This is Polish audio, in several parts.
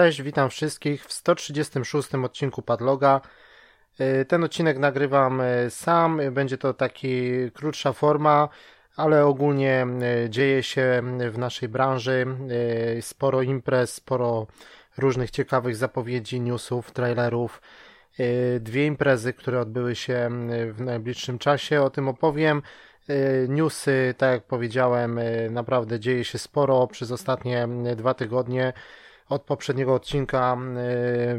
Cześć, witam wszystkich w 136 odcinku Padloga. E, ten odcinek nagrywam e, sam, będzie to taki krótsza forma, ale ogólnie e, dzieje się w naszej branży sporo imprez, sporo różnych ciekawych zapowiedzi, newsów, trailerów. Dwie imprezy, które odbyły się w najbliższym czasie, o tym opowiem. Newsy, tak jak powiedziałem, naprawdę dzieje się sporo przez ostatnie dwa tygodnie od poprzedniego odcinka,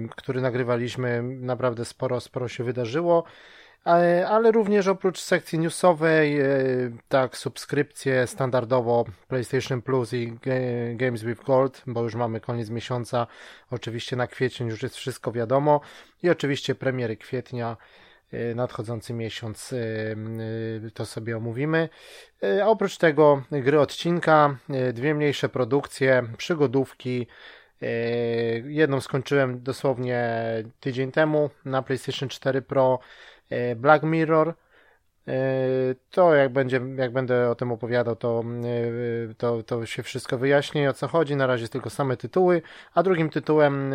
y, który nagrywaliśmy, naprawdę sporo, sporo się wydarzyło. Ale również oprócz sekcji newsowej, y, tak, subskrypcje standardowo PlayStation Plus i Games with Gold, bo już mamy koniec miesiąca. Oczywiście na kwiecień już jest wszystko wiadomo. I oczywiście premiery kwietnia y, nadchodzący miesiąc to sobie omówimy. A oprócz tego gry odcinka, dwie mniejsze produkcje, przygodówki, jedną skończyłem dosłownie tydzień temu na PlayStation 4 Pro e, Black Mirror. E, to jak, będzie, jak będę o tym opowiadał, to, to, to się wszystko wyjaśni o co chodzi. Na razie tylko same tytuły, a drugim tytułem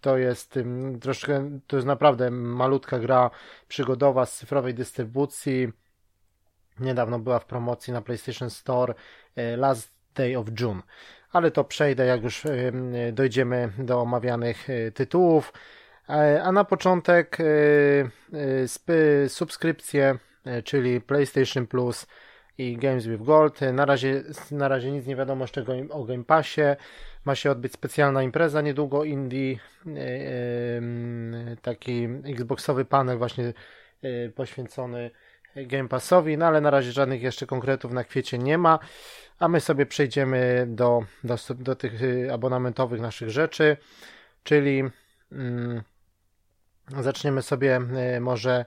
to jest troszkę, to jest naprawdę malutka gra przygodowa z cyfrowej dystrybucji. Niedawno była w promocji na PlayStation Store Last Day of June ale to przejdę, jak już dojdziemy do omawianych e, tytułów. E, a na początek e, subskrypcje, czyli PlayStation Plus i Games with Gold. Na razie, na razie nic nie wiadomo czego o Game Passie. Ma się odbyć specjalna impreza niedługo Indie, taki Xboxowy panel właśnie poświęcony Game Passowi, no ale na razie żadnych jeszcze konkretów na kwiecie nie ma a my sobie przejdziemy do, do, do tych y, abonamentowych naszych rzeczy, czyli mm, zaczniemy sobie y, może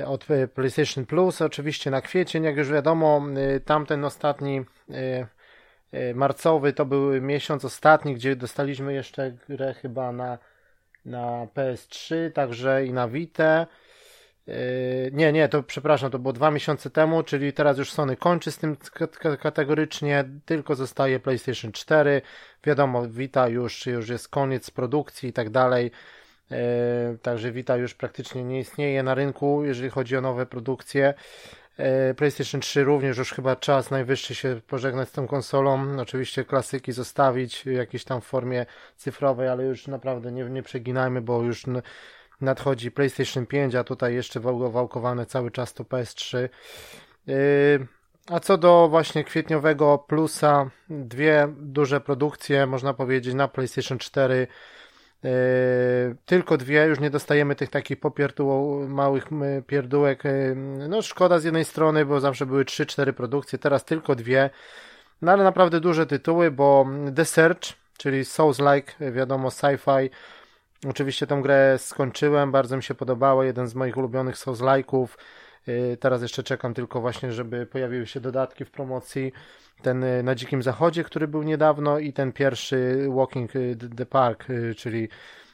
y, od PlayStation Plus, oczywiście na kwiecień, jak już wiadomo, tamten ostatni marcowy to był miesiąc ostatni, gdzie dostaliśmy jeszcze grę chyba na, na PS3, także i na Vita. Yy, nie, nie, to przepraszam, to było dwa miesiące temu, czyli teraz już Sony kończy z tym kategorycznie, tylko zostaje PlayStation 4. Wiadomo, Vita już, już jest koniec produkcji i tak dalej. Yy, także Vita już praktycznie nie istnieje na rynku, jeżeli chodzi o nowe produkcje. Yy, PlayStation 3 również już chyba czas najwyższy się pożegnać z tą konsolą. Oczywiście klasyki zostawić w jakiejś tam formie cyfrowej, ale już naprawdę nie, nie przeginajmy, bo już nadchodzi PlayStation 5, a tutaj jeszcze wałkowane cały czas to PS3. Yy, a co do właśnie kwietniowego plusa, dwie duże produkcje, można powiedzieć, na PlayStation 4. Yy, tylko dwie, już nie dostajemy tych takich popierdół, małych pierdółek. Yy, no szkoda z jednej strony, bo zawsze były 3-4 produkcje, teraz tylko dwie. No ale naprawdę duże tytuły, bo The Search, czyli Souls-like, wiadomo, sci-fi, Oczywiście tę grę skończyłem, bardzo mi się podobało, jeden z moich ulubionych Souls-like'ów. Y, teraz jeszcze czekam tylko właśnie, żeby pojawiły się dodatki w promocji. Ten y, na Dzikim Zachodzie, który był niedawno i ten pierwszy Walking y, the Park, czyli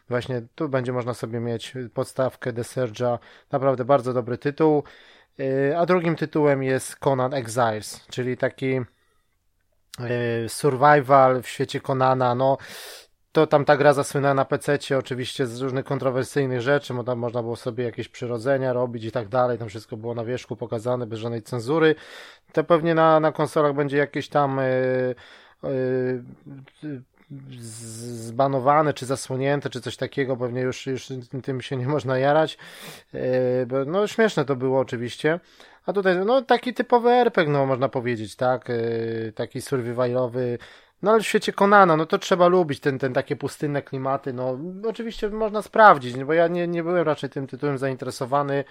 właśnie tu będzie można sobie mieć podstawkę The Surge'a. Naprawdę bardzo dobry tytuł. A drugim tytułem jest Conan Exiles, czyli taki survival w świecie Conana. No, to tam ta gra zasłynęła na PC, oczywiście z różnych kontrowersyjnych rzeczy, bo tam można było sobie jakieś przyrodzenia robić i tak dalej, tam wszystko było na wierzchu pokazane, bez żadnej cenzury. To pewnie na, na konsolach będzie jakieś tam yy, yy, zbanowane, czy zasłonięte, czy coś takiego, pewnie już, już tym się nie można jarać. Yy, no śmieszne to było oczywiście. A tutaj, no taki typowy RPG, no można powiedzieć, tak? Taki survivalowy, no ale w świecie Konana, no to trzeba lubić ten, ten takie pustynne klimaty, no oczywiście można sprawdzić, bo ja nie, nie byłem raczej tym tytułem zainteresowany,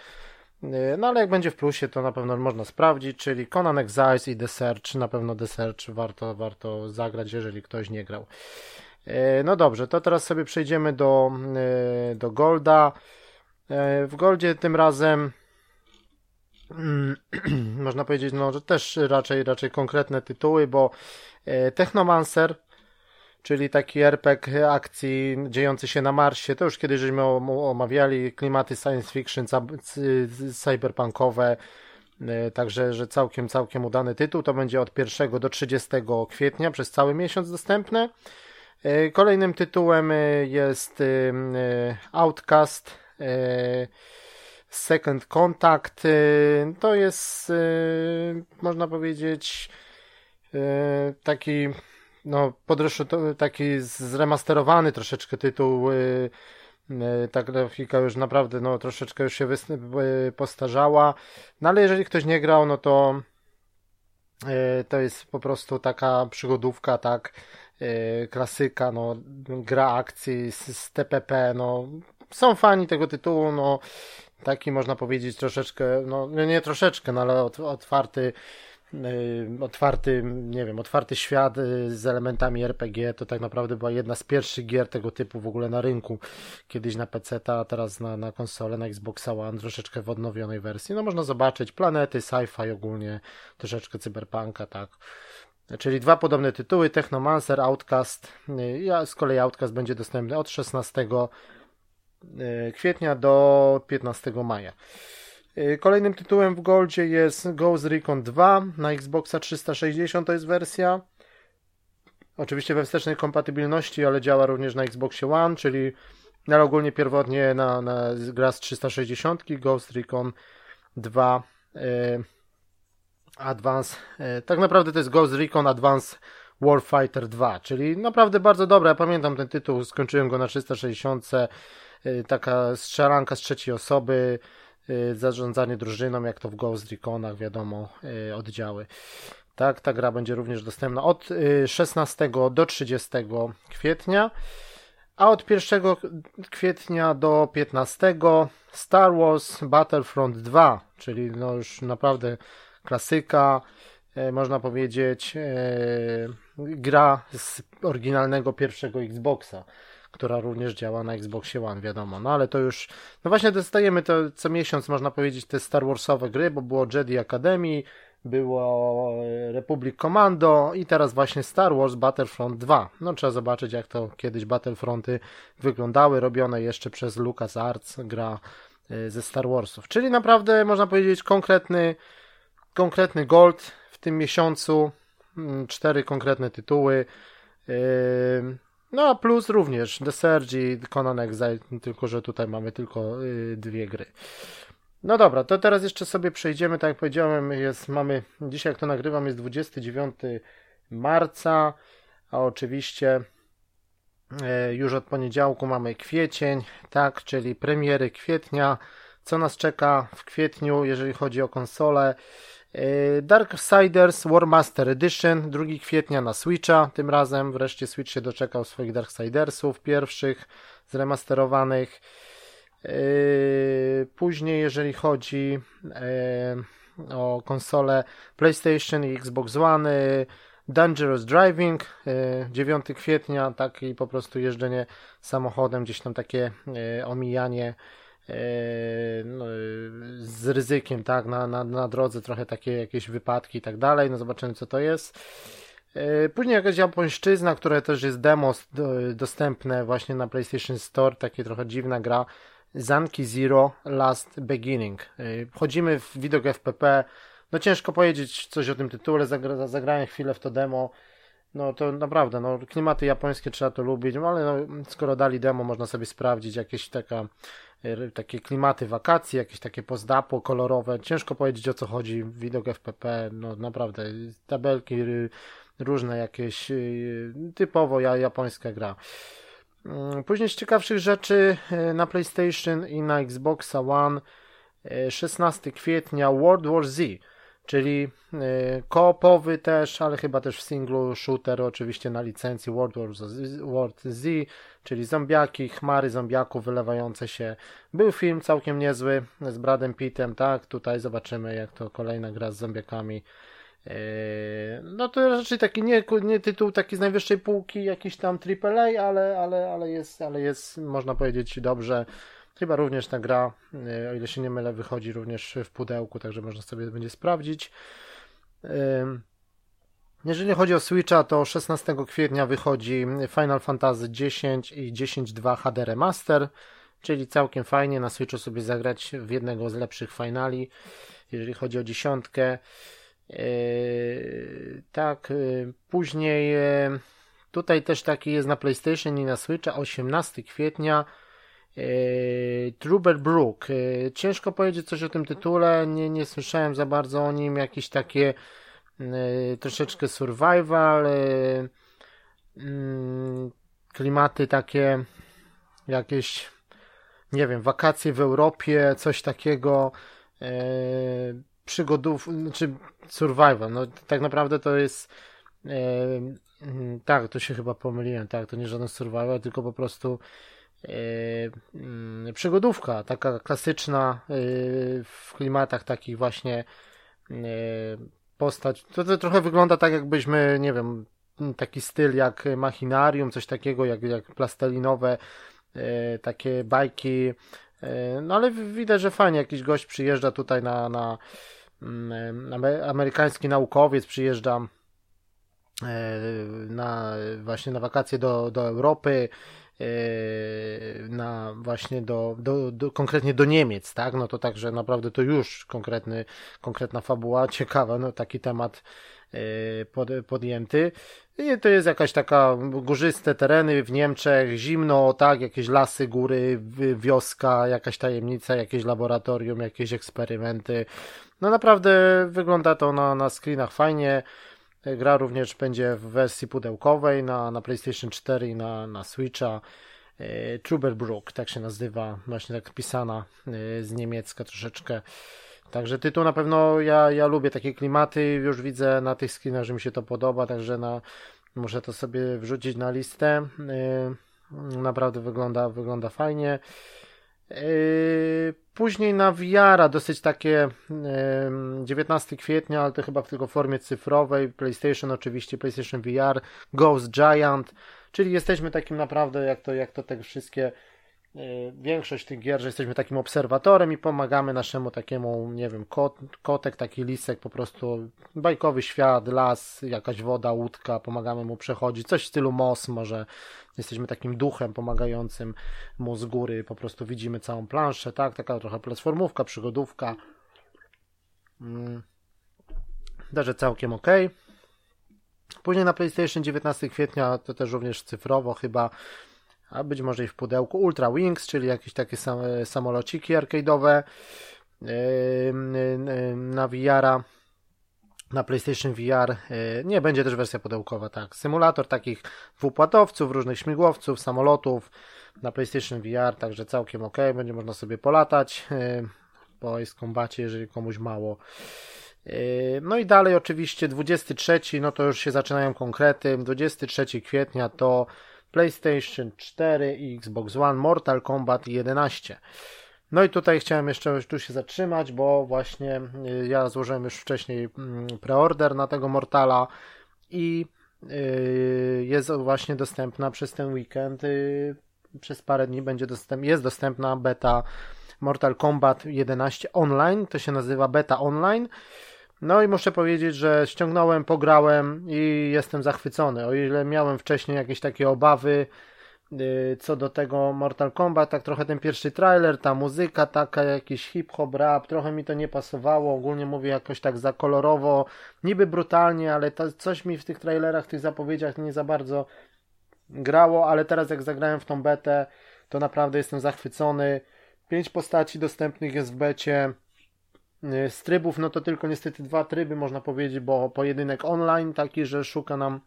y, no ale jak będzie w plusie, to na pewno można sprawdzić, czyli Conan Exiles i The Search, na pewno The Search warto, warto zagrać, jeżeli ktoś nie grał. Y, no dobrze, to teraz sobie przejdziemy do, y, do Golda. W Goldzie tym razem mm, można powiedzieć, no, że też raczej, raczej konkretne tytuły, bo E, Technomancer, czyli taki RPG akcji dziejący się na Marsie. To już kiedyś żeśmy omawiali klimaty science fiction, cyberpunkowe. E, także, że całkiem, całkiem udany tytuł. To będzie od 1 do 30 kwietnia przez cały miesiąc dostępne. Kolejnym tytułem jest Outcast Second Contact. To jest, można powiedzieć, taki no, taki zremasterowany troszeczkę tytuł E, ta grafika już naprawdę no, troszeczkę już się e, postarzała. No ale jeżeli ktoś nie grał, no to e, to jest po prostu taka przygodówka, tak, klasyka, no, gra akcji z, z TPP, no, są fani tego tytułu, no, taki można powiedzieć troszeczkę, no, nie troszeczkę, no, ale otwarty, otwarty, nie wiem, otwarty świat y, z elementami RPG to tak naprawdę była jedna z pierwszych gier tego typu w ogóle na rynku. Kiedyś na PC, a teraz na, na konsolę, na Xbox One, troszeczkę w odnowionej wersji. No można zobaczyć planety, sci-fi ogólnie, troszeczkę cyberpunka, tak. Czyli dwa podobne tytuły, Technomancer, Outcast. Y, z kolei Outcast będzie dostępny od 16 kwietnia do 15 maja. Y, kolejnym tytułem w Goldzie jest Ghost Recon 2 na Xboxa 360 to jest wersja. Oczywiście we wstecznej kompatybilności, ale działa również na Xboxie One, czyli ale ogólnie pierwotnie na, na gra z 360 Ghost Recon 2 y, Advance. Y, tak naprawdę to jest Ghost Recon Advance Warfighter 2, czyli naprawdę bardzo dobra. Ja pamiętam ten tytuł, skończyłem go na 360. Y, taka strzelanka z trzeciej osoby zarządzanie drużyną, jak to w Ghost Reconach, wiadomo, y, oddziały. Tak, ta gra będzie również dostępna od 16 y, do 30 kwietnia, a od 1 kwietnia do 15 Star Wars Battlefront 2, czyli no już naprawdę klasyka, można powiedzieć, gra z oryginalnego pierwszego Xboxa która również działa na Xboxie One, wiadomo. No ale to już, no właśnie dostajemy to co miesiąc, można powiedzieć, te Star Warsowe gry, bo było Jedi Academy, było Republic Commando i teraz właśnie Star Wars Battlefront 2. No trzeba zobaczyć, jak to kiedyś Battlefronty wyglądały, robione jeszcze przez LucasArts, gra y, ze Star Warsów. Czyli naprawdę, można powiedzieć, konkretny, konkretny gold w tym miesiącu. Mm, cztery konkretne tytuły. No a plus również The Surge i Conan Exile, tylko że tutaj mamy tylko y, dwie gry. No dobra, to teraz jeszcze sobie przejdziemy, tak jak powiedziałem, jest, mamy, dzisiaj jak to nagrywam jest 29 marca, a oczywiście y, już od poniedziałku mamy kwiecień, tak, czyli premiery kwietnia, co nas czeka w kwietniu, jeżeli chodzi o konsolę. Yy, Darksiders Warmaster Edition 2 kwietnia na Switcha. Tym razem wreszcie Switch się doczekał swoich Darksidersów pierwszych zremasterowanych. Yy, później, jeżeli chodzi yy, o konsole PlayStation i Xbox One, Dangerous Driving 9 kwietnia, taki po prostu jeżdżenie samochodem, gdzieś tam takie omijanie E, no, z ryzykiem, tak, na, na, na drodze trochę takie jakieś wypadki i tak dalej, no zobaczymy co to jest. E, później jakaś japońszczyzna, która też jest demo dostępne właśnie na PlayStation Store, takie trochę dziwna gra. Zanki Zero Last Beginning. E, wchodzimy w widok FPP. No ciężko powiedzieć coś o tym tytule, zagra, zagrałem chwilę w to demo. No to naprawdę, no klimaty japońskie trzeba to lubić, no, ale no, skoro dali demo, można sobie sprawdzić jakieś taka takie klimaty wakacji, jakieś takie pozdapło kolorowe. Ciężko powiedzieć o co chodzi. Widok FPP, no naprawdę, tabelki różne jakieś, y, typowo japońska gra. Mm, później z ciekawszych rzeczy y, na PlayStation i na Xboxa One 16 y, kwietnia World War Z czyli koopowy też, ale chyba też w singlu shooter, oczywiście na licencji World War Z, World Z, czyli zombiaki, chmary zombiaków wylewające się. Był film całkiem niezły z Bradem Pittem, tak, tutaj zobaczymy jak to kolejna gra z zombiakami. Y, no to raczej taki nie, nie tytuł taki z najwyższej półki, jakiś tam AAA, ale, ale, ale, jest, ale jest, można powiedzieć, dobrze Chyba również ta gra, e, o ile się nie mylę, wychodzi również w pudełku, także można sobie będzie sprawdzić. Jeżeli chodzi o Switcha, to 16 kwietnia wychodzi Final Fantasy X i 10.2 HD Remaster, czyli całkiem fajnie na Switchu sobie zagrać w jednego z lepszych finali, jeżeli chodzi o dziesiątkę. E, tak, e, później tutaj też taki jest na PlayStation i na Switcha 18 kwietnia. Yy, Trooper Brook. Yy, ciężko powiedzieć coś o tym tytule, nie, nie słyszałem za bardzo o nim, jakieś takie yy, troszeczkę survival, mm, klimaty takie jakieś, nie wiem, wakacje w Europie, coś takiego, przygodów, czy survival, no tak naprawdę to jest mm, tak, to się chyba pomyliłem, tak, to nie żaden survival, tylko po prostu mm, przygodówka, taka klasyczna w klimatach takich właśnie postać. To, to trochę wygląda tak, jakbyśmy, nie wiem, taki styl jak machinarium, coś takiego, jak, jak plastelinowe takie bajki. No ale widać, że fajnie jakiś gość przyjeżdża tutaj na, na, na mm, amerykański naukowiec przyjeżdża na właśnie na wakacje do, do Europy na właśnie do, do, do, konkretnie do Niemiec, tak? No to także naprawdę to już konkretny, konkretna fabuła, ciekawa, no taki temat yy, pod, podjęty. I to jest jakaś taka górzyste tereny w Niemczech, zimno, tak, jakieś lasy, góry, wioska, jakaś tajemnica, jakieś laboratorium, jakieś eksperymenty. No naprawdę wygląda to na, na screenach fajnie. Gra również będzie w wersji pudełkowej na, na PlayStation 4 i na, na Switcha. E, Truberbrook, tak się nazywa, właśnie tak pisana e, z niemiecka troszeczkę. Także tytuł na pewno ja, ja lubię takie klimaty, już widzę na tych skinach, że mi się to podoba, także na, muszę to sobie wrzucić na listę. E, naprawdę wygląda, wygląda fajnie. Później na VR dosyć takie 19 kwietnia, ale to chyba tylko w formie cyfrowej. PlayStation oczywiście, PlayStation VR, Ghost Giant, czyli jesteśmy takim naprawdę, jak to, jak to te wszystkie większość tych gier, że jesteśmy takim obserwatorem i pomagamy naszemu takiemu, nie wiem, kot, kotek, taki lisek, po prostu bajkowy świat, las, jakaś woda, łódka, pomagamy mu przechodzić, coś w stylu MOS może, jesteśmy takim duchem pomagającym mu z góry, po prostu widzimy całą planszę, tak, taka trochę platformówka, przygodówka. Hmm. Także całkiem ok. Później na PlayStation 19 kwietnia, to też również cyfrowo chyba a być może i w pudełku Ultra Wings, czyli jakieś takie sam, samolociki arcade'owe na VR, na PlayStation VR. Nie, będzie też wersja pudełkowa, tak. Symulator takich dwupłatowców, różnych śmigłowców, samolotów na PlayStation VR, także całkiem ok, będzie można sobie polatać po Ace Combacie, jeżeli komuś mało. No i dalej oczywiście 23, no to już się zaczynają konkrety. 23 kwietnia to PlayStation 4 i Xbox One Mortal Kombat 11. No i tutaj chciałem jeszcze tu się zatrzymać, bo właśnie y, ja złożyłem już wcześniej mm, preorder na tego Mortala i y, jest właśnie dostępna przez ten weekend, y, przez parę dni będzie dostęp, jest dostępna beta Mortal Kombat 11 online, to się nazywa beta online. No i muszę powiedzieć, że ściągnąłem, pograłem i jestem zachwycony. O ile miałem wcześniej jakieś takie obawy yy, co do tego Mortal Kombat, tak trochę ten pierwszy trailer, ta muzyka taka, jakiś hip-hop, rap, trochę mi to nie pasowało. Ogólnie mówię jakoś tak za kolorowo, niby brutalnie, ale to, coś mi w tych trailerach, w tych zapowiedziach nie za bardzo grało, ale teraz jak zagrałem w tą betę, to naprawdę jestem zachwycony. Pięć postaci dostępnych jest w becie Y, z trybów, no to tylko niestety dwa tryby można powiedzieć, bo pojedynek online taki, że szuka nam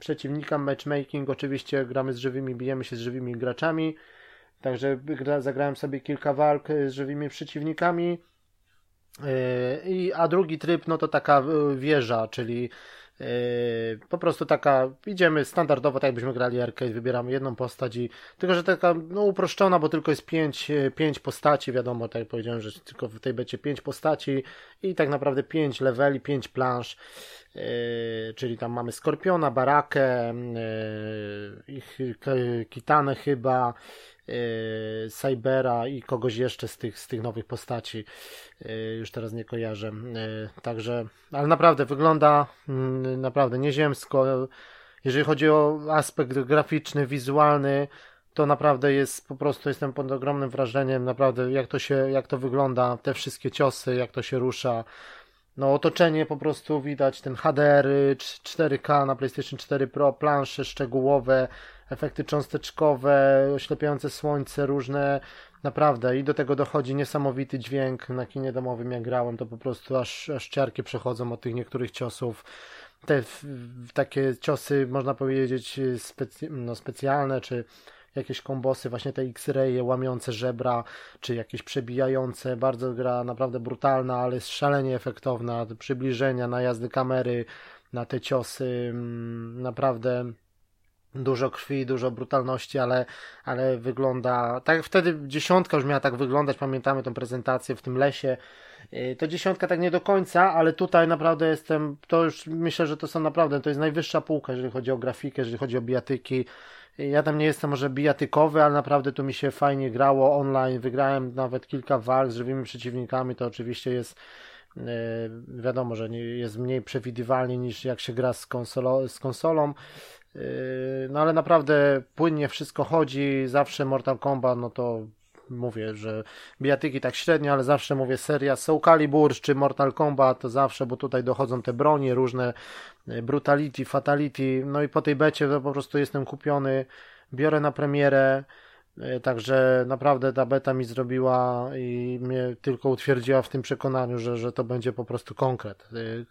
przeciwnika, matchmaking, oczywiście gramy z żywymi, bijemy się z żywymi graczami, także zagrałem sobie kilka walk z żywymi przeciwnikami, y, a drugi tryb, no to taka y, wieża, czyli po prostu taka, idziemy standardowo, tak jakbyśmy grali arcade, wybieramy jedną postać i, tylko że taka, no uproszczona, bo tylko jest pięć, yy, pięć postaci, wiadomo, tak jak powiedziałem, że tylko w tej becie pięć postaci i tak naprawdę pięć leveli, pięć plansz, yy, czyli tam mamy Skorpiona, Barakę, ich Kitanę chyba, yy, Cybera i kogoś jeszcze z tych, z tych nowych postaci. Yy, już teraz nie kojarzę. Yy, także, ale naprawdę wygląda mm, naprawdę nieziemsko. Jeżeli chodzi o aspekt graficzny, wizualny, to naprawdę jest po prostu jestem pod ogromnym wrażeniem, naprawdę jak to się, jak to wygląda, te wszystkie ciosy, jak to się rusza. no otoczenie po prostu widać, ten HDR 4K na PlayStation 4 Pro, plansze szczegółowe, efekty cząsteczkowe, oślepiające słońce, różne, naprawdę i do tego dochodzi niesamowity dźwięk na kinie domowym. Jak grałem, to po prostu aż, aż ciarki przechodzą od tych niektórych ciosów, te takie ciosy można powiedzieć no, specjalne, czy jakieś kombosy, właśnie te X-raye łamiące żebra, czy jakieś przebijające, bardzo gra naprawdę brutalna, ale szalenie efektowna, przybliżenia, najazdy kamery na te ciosy, mm, naprawdę dużo krwi, dużo brutalności, ale, ale wygląda, tak wtedy dziesiątka już miała tak wyglądać, pamiętamy tą prezentację w tym lesie, y, to dziesiątka tak nie do końca, ale tutaj naprawdę jestem, to już myślę, że to są naprawdę, to jest najwyższa półka, jeżeli chodzi o grafikę, jeżeli chodzi o bijatyki, ja tam nie jestem może bijatykowy, ale naprawdę tu mi się fajnie grało online. Wygrałem nawet kilka walk z żywymi przeciwnikami. To oczywiście jest e, wiadomo, że jest mniej przewidywalnie niż jak się gra z, konsolo, z konsolą. E, no ale naprawdę płynnie wszystko chodzi. Zawsze Mortal Kombat, no to mówię, że bijatyki tak średnio, ale zawsze mówię seria Soul Calibur czy Mortal Kombat, to zawsze, bo tutaj dochodzą te bronie, różne e, brutality, fatality, no i po tej becie to po prostu jestem kupiony, biorę na premierę, e, Także naprawdę ta beta mi zrobiła i mnie tylko utwierdziła w tym przekonaniu, że, że to będzie po prostu konkret.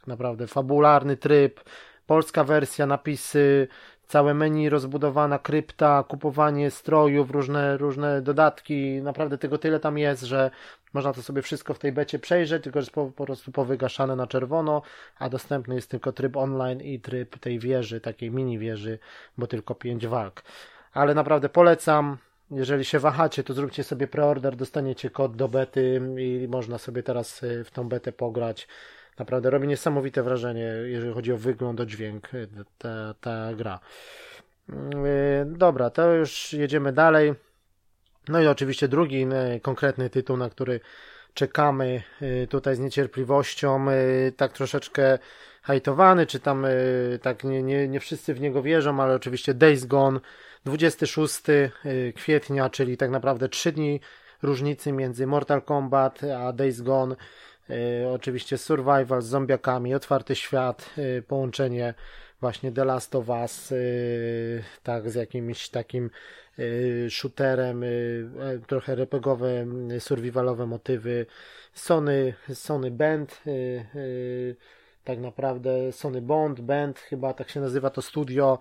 Naprawdę fabularny tryb, polska wersja, napisy, całe menu, rozbudowana krypta, kupowanie strojów, różne, różne dodatki, naprawdę tego tyle tam jest, że można to sobie wszystko w tej becie przejrzeć, tylko jest po, po prostu powygaszane na czerwono, a dostępny jest tylko tryb online i tryb tej wieży, takiej mini wieży, bo tylko pięć walk. Ale naprawdę polecam, jeżeli się wahacie, to zróbcie sobie preorder, dostaniecie kod do bety i można sobie teraz y, w tą betę pograć. Naprawdę robi niesamowite wrażenie, jeżeli chodzi o wygląd, o dźwięk y, ta, ta gra. Y, dobra, to już jedziemy dalej. No i oczywiście drugi y, konkretny tytuł, na który czekamy tutaj z niecierpliwością, tak troszeczkę hajtowany, czy tam tak nie, nie, nie wszyscy w niego wierzą, ale oczywiście Days Gone, 26 kwietnia, czyli tak naprawdę 3 dni różnicy między Mortal Kombat a Days Gone. E, oczywiście survival z zombiakami, otwarty świat, e, połączenie właśnie The Last of Us, e, tak, z jakimś takim shooterem, trochę RPGowe, survivalowe motywy. Sony, Sony Band, tak naprawdę Sony Bond, Band, chyba tak się nazywa to studio.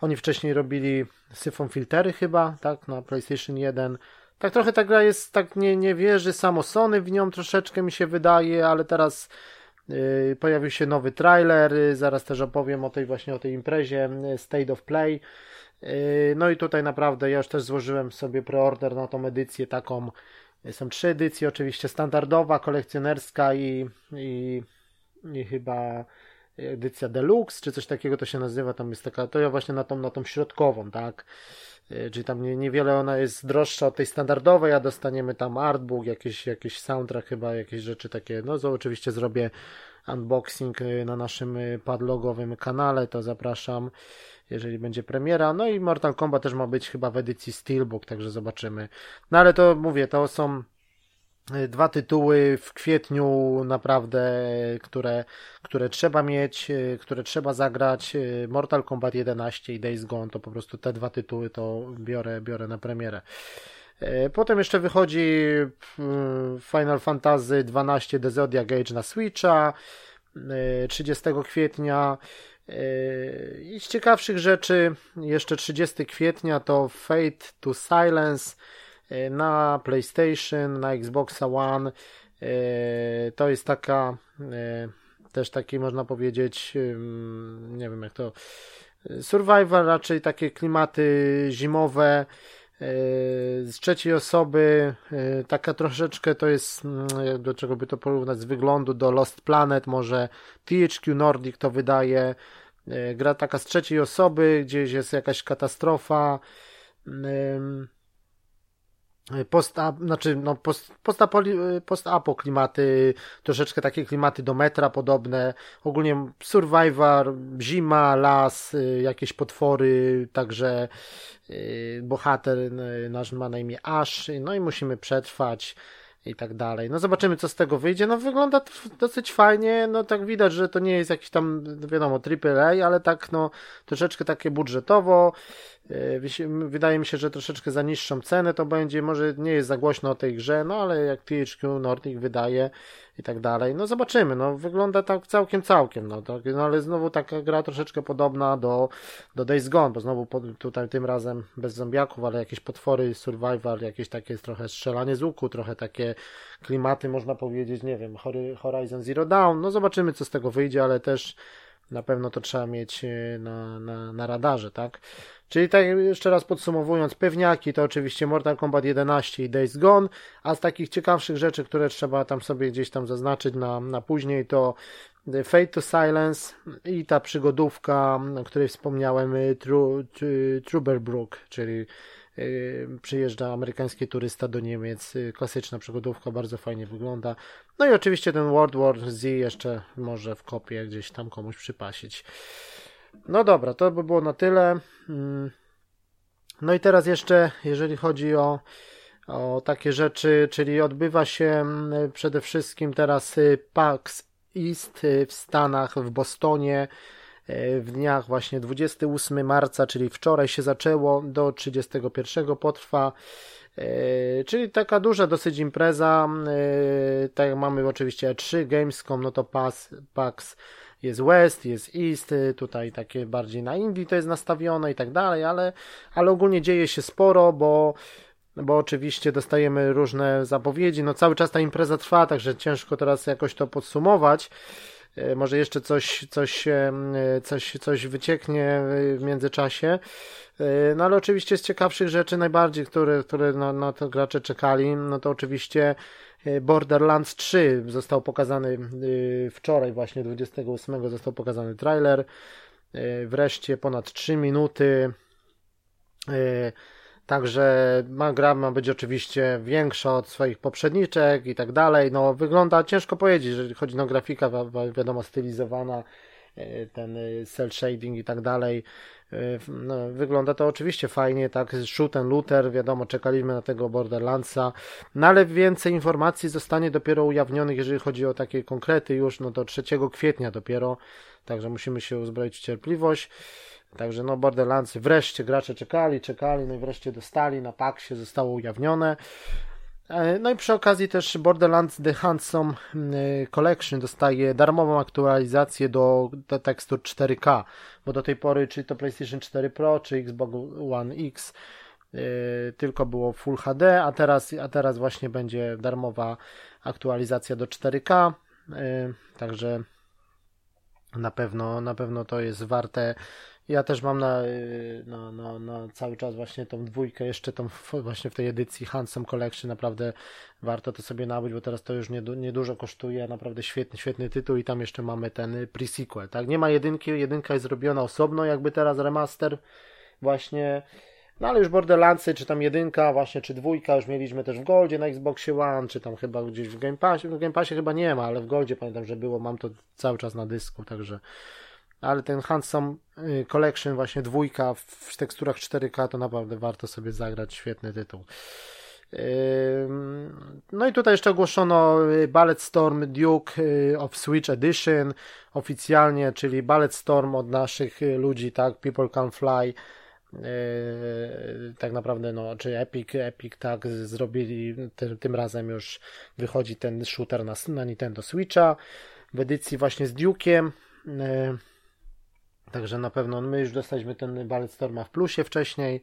Oni wcześniej robili Syfon Filtery chyba, tak, na PlayStation 1 tak trochę ta gra jest, tak nie, nie wierzy samo Sony w nią troszeczkę mi się wydaje, ale teraz yy, pojawił się nowy trailer, yy, zaraz też opowiem o tej właśnie o tej imprezie yy, State of Play. No i tutaj naprawdę ja już też złożyłem sobie preorder na tą edycję taką. Są trzy edycje, oczywiście standardowa, kolekcjonerska i, i, i chyba edycja deluxe, czy coś takiego to się nazywa, tam jest taka, to ja właśnie na tą, na tą środkową, tak. E, czyli tam nie, niewiele ona jest droższa od tej standardowej, a dostaniemy tam artbook, jakiś, jakiś soundtrack chyba, jakieś rzeczy takie, no to oczywiście zrobię unboxing e, na naszym e, padlogowym kanale, to zapraszam, jeżeli będzie premiera, no i Mortal Kombat też ma być chyba w edycji Steelbook, także zobaczymy. No ale to mówię, to są dwa tytuły w kwietniu naprawdę, które, które trzeba mieć, y, które trzeba zagrać. Y, Mortal Kombat 11 i Days Gone to po prostu te dwa tytuły to biorę, biorę na premierę. Potem jeszcze wychodzi Final Fantasy 12 The Zodiac Age na Switcha 30 kwietnia. I z ciekawszych rzeczy, jeszcze 30 kwietnia to Fate to Silence E, na PlayStation, na Xboxa One. E, to jest taka e, też taki można powiedzieć, nie wiem jak to survival, raczej takie klimaty zimowe. Z trzeciej osoby, taka troszeczkę to jest, mm, do czego by to porównać z wyglądu do Lost Planet, może THQ Nordic to wydaje, gra taka z trzeciej osoby, gdzieś jest jakaś katastrofa, post, znaczy, no, post, post, klimaty, troszeczkę takie klimaty do metra podobne, ogólnie survivor, zima, las, y, jakieś potwory, także bohater nasz ma na imię Ash, no i musimy przetrwać i tak dalej. No zobaczymy, co z tego wyjdzie. No wygląda to dosyć fajnie, no tak widać, że to nie jest jakiś tam, wiadomo, AAA, ale tak no troszeczkę takie budżetowo. E, wydaje mi się, że troszeczkę za niższą cenę to będzie. Może nie jest za głośno o tej grze, no ale jak THQ Nordic wydaje i tak dalej. No zobaczymy, no wygląda tak całkiem, całkiem. No, tak, no ale znowu taka gra troszeczkę podobna do, do Days Gone, bo znowu tutaj tym razem bez zombiaków, ale jakieś potwory, survival, jakieś takie trochę strzelanie z łuku, trochę takie klimaty, można powiedzieć, nie wiem, Horizon Zero Dawn. No zobaczymy, co z tego wyjdzie, ale też na pewno to trzeba mieć e, na, na, na radarze, tak? Czyli tak jeszcze raz podsumowując, pewniaki to oczywiście Mortal Kombat 11 i Days Gone, a z takich ciekawszych rzeczy, które trzeba tam sobie gdzieś tam zaznaczyć na, na później to Fate to Silence i ta przygodówka, o której wspomniałem, Tru, Truberbrook, czyli y, przyjeżdża amerykański turysta do Niemiec, y, klasyczna przygodówka, bardzo fajnie wygląda. No i oczywiście ten World War Z jeszcze może w kopie gdzieś tam komuś przypasić. No dobra, to by było na tyle. Mm. No i teraz jeszcze, jeżeli chodzi o, o takie rzeczy, czyli odbywa się mm, przede wszystkim teraz y, PAX East y, w Stanach, w Bostonie y, w dniach właśnie 28 marca, czyli wczoraj się zaczęło, do 31 potrwa. Czyli taka duża dosyć impreza. Tak jak mamy oczywiście 3 Gamescom, no to PAX, PAX jest West, jest East, y, tutaj takie bardziej na Indii to jest nastawione i tak dalej, ale, ale ogólnie dzieje się sporo, bo bo oczywiście dostajemy różne zapowiedzi, no cały czas ta impreza trwa, także ciężko teraz jakoś to podsumować. Y, może jeszcze coś, coś, y, coś, coś wycieknie w międzyczasie. No ale oczywiście z ciekawszych rzeczy najbardziej, które, które na, na to gracze czekali, no to oczywiście Borderlands 3 został pokazany e, wczoraj, właśnie 28 został pokazany trailer. E, wreszcie ponad 3 minuty. Także ma, gra ma być oczywiście większa od swoich poprzedniczek i tak dalej. No, wygląda ciężko powiedzieć, jeżeli chodzi o grafika, wiadomo, stylizowana, ten cel shading i tak dalej. No, wygląda to oczywiście fajnie, tak, shoot and looter, wiadomo, czekaliśmy na tego Borderlandsa, no ale więcej informacji zostanie dopiero ujawnionych, jeżeli chodzi o takie konkrety już, no to 3 kwietnia dopiero, także musimy się uzbroić w cierpliwość. Także no Borderlands wreszcie gracze czekali, czekali, no i wreszcie dostali, na paksie zostało ujawnione. E, no i przy okazji też Borderlands The Handsome e, Collection dostaje darmową aktualizację do, tekstur 4K, bo do tej pory czy to PlayStation 4 Pro, czy Xbox One X yy, tylko było Full HD, a teraz, a teraz właśnie będzie darmowa aktualizacja do 4K, yy, także na pewno, na pewno to jest warte ja też mam na, y, na, na, na, cały czas właśnie tą dwójkę, jeszcze tą właśnie w tej edycji Handsome Collection, naprawdę warto to sobie nabyć, bo teraz to już niedużo nie kosztuje, naprawdę świetny, świetny tytuł i tam jeszcze mamy ten pre-sequel, tak? Nie ma jedynki, jedynka jest zrobiona osobno, jakby teraz remaster właśnie, no ale już Borderlandsy, czy tam jedynka właśnie, czy dwójka już mieliśmy też w Goldzie na Xboxie One, czy tam chyba gdzieś w Game Passie, w Game Passie chyba nie ma, ale w Goldzie pamiętam, że było, mam to cały czas na dysku, także ale ten Handsome y, Collection, właśnie dwójka w teksturach 4K, to naprawdę warto sobie zagrać, świetny tytuł. No i tutaj jeszcze ogłoszono y, Ballet Storm Duke y, of Switch Edition oficjalnie, czyli Ballet Storm od naszych ludzi, tak, People Can Fly, tak naprawdę, no, czy Epic, Epic tak zrobili, tym, tym razem już wychodzi ten shooter na, na Nintendo Switcha w edycji właśnie z Duke'iem. Także na pewno my już dostaliśmy ten Ballet Storma w plusie wcześniej.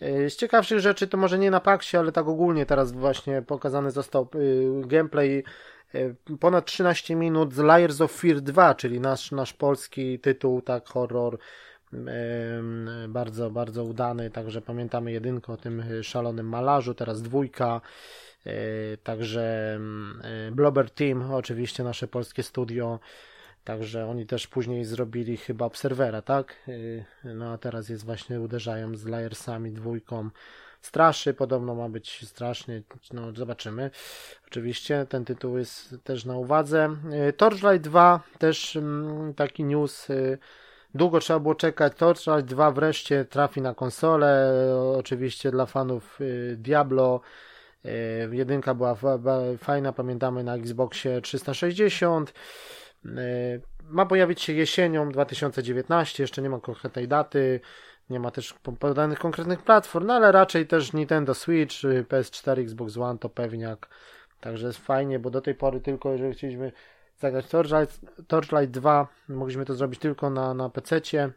E, z ciekawszych rzeczy to może nie na Paxie, ale tak ogólnie teraz właśnie pokazany został y, gameplay e, ponad 13 minut z Layers of Fear 2, czyli nasz, nasz polski tytuł, tak, horror bardzo, bardzo udany, także pamiętamy jedynkę o tym szalonym malarzu, teraz dwójka, także Blobber Team, oczywiście nasze polskie studio, Także oni też później zrobili chyba Obserwera, tak? Y, no a teraz jest właśnie uderzają z Layersami dwójką. Straszy, podobno ma być strasznie, no zobaczymy. Oczywiście ten tytuł jest też na uwadze. Y, Torchlight 2, też mm, taki news. Y, długo trzeba było czekać. Torchlight 2 wreszcie trafi na konsolę. Oczywiście dla fanów Diablo Jedynka była fajna, pamiętamy na Xboxie 360. Ma pojawić się jesienią 2019, jeszcze nie ma konkretnej daty, nie ma też podanych konkretnych platform, no ale raczej też Nintendo Switch, PS4, Xbox One to pewniak. Także jest fajnie, bo do tej pory tylko jeżeli chcieliśmy zagrać Torchlight, Torchlight 2, mogliśmy to zrobić tylko na, na PC-cie,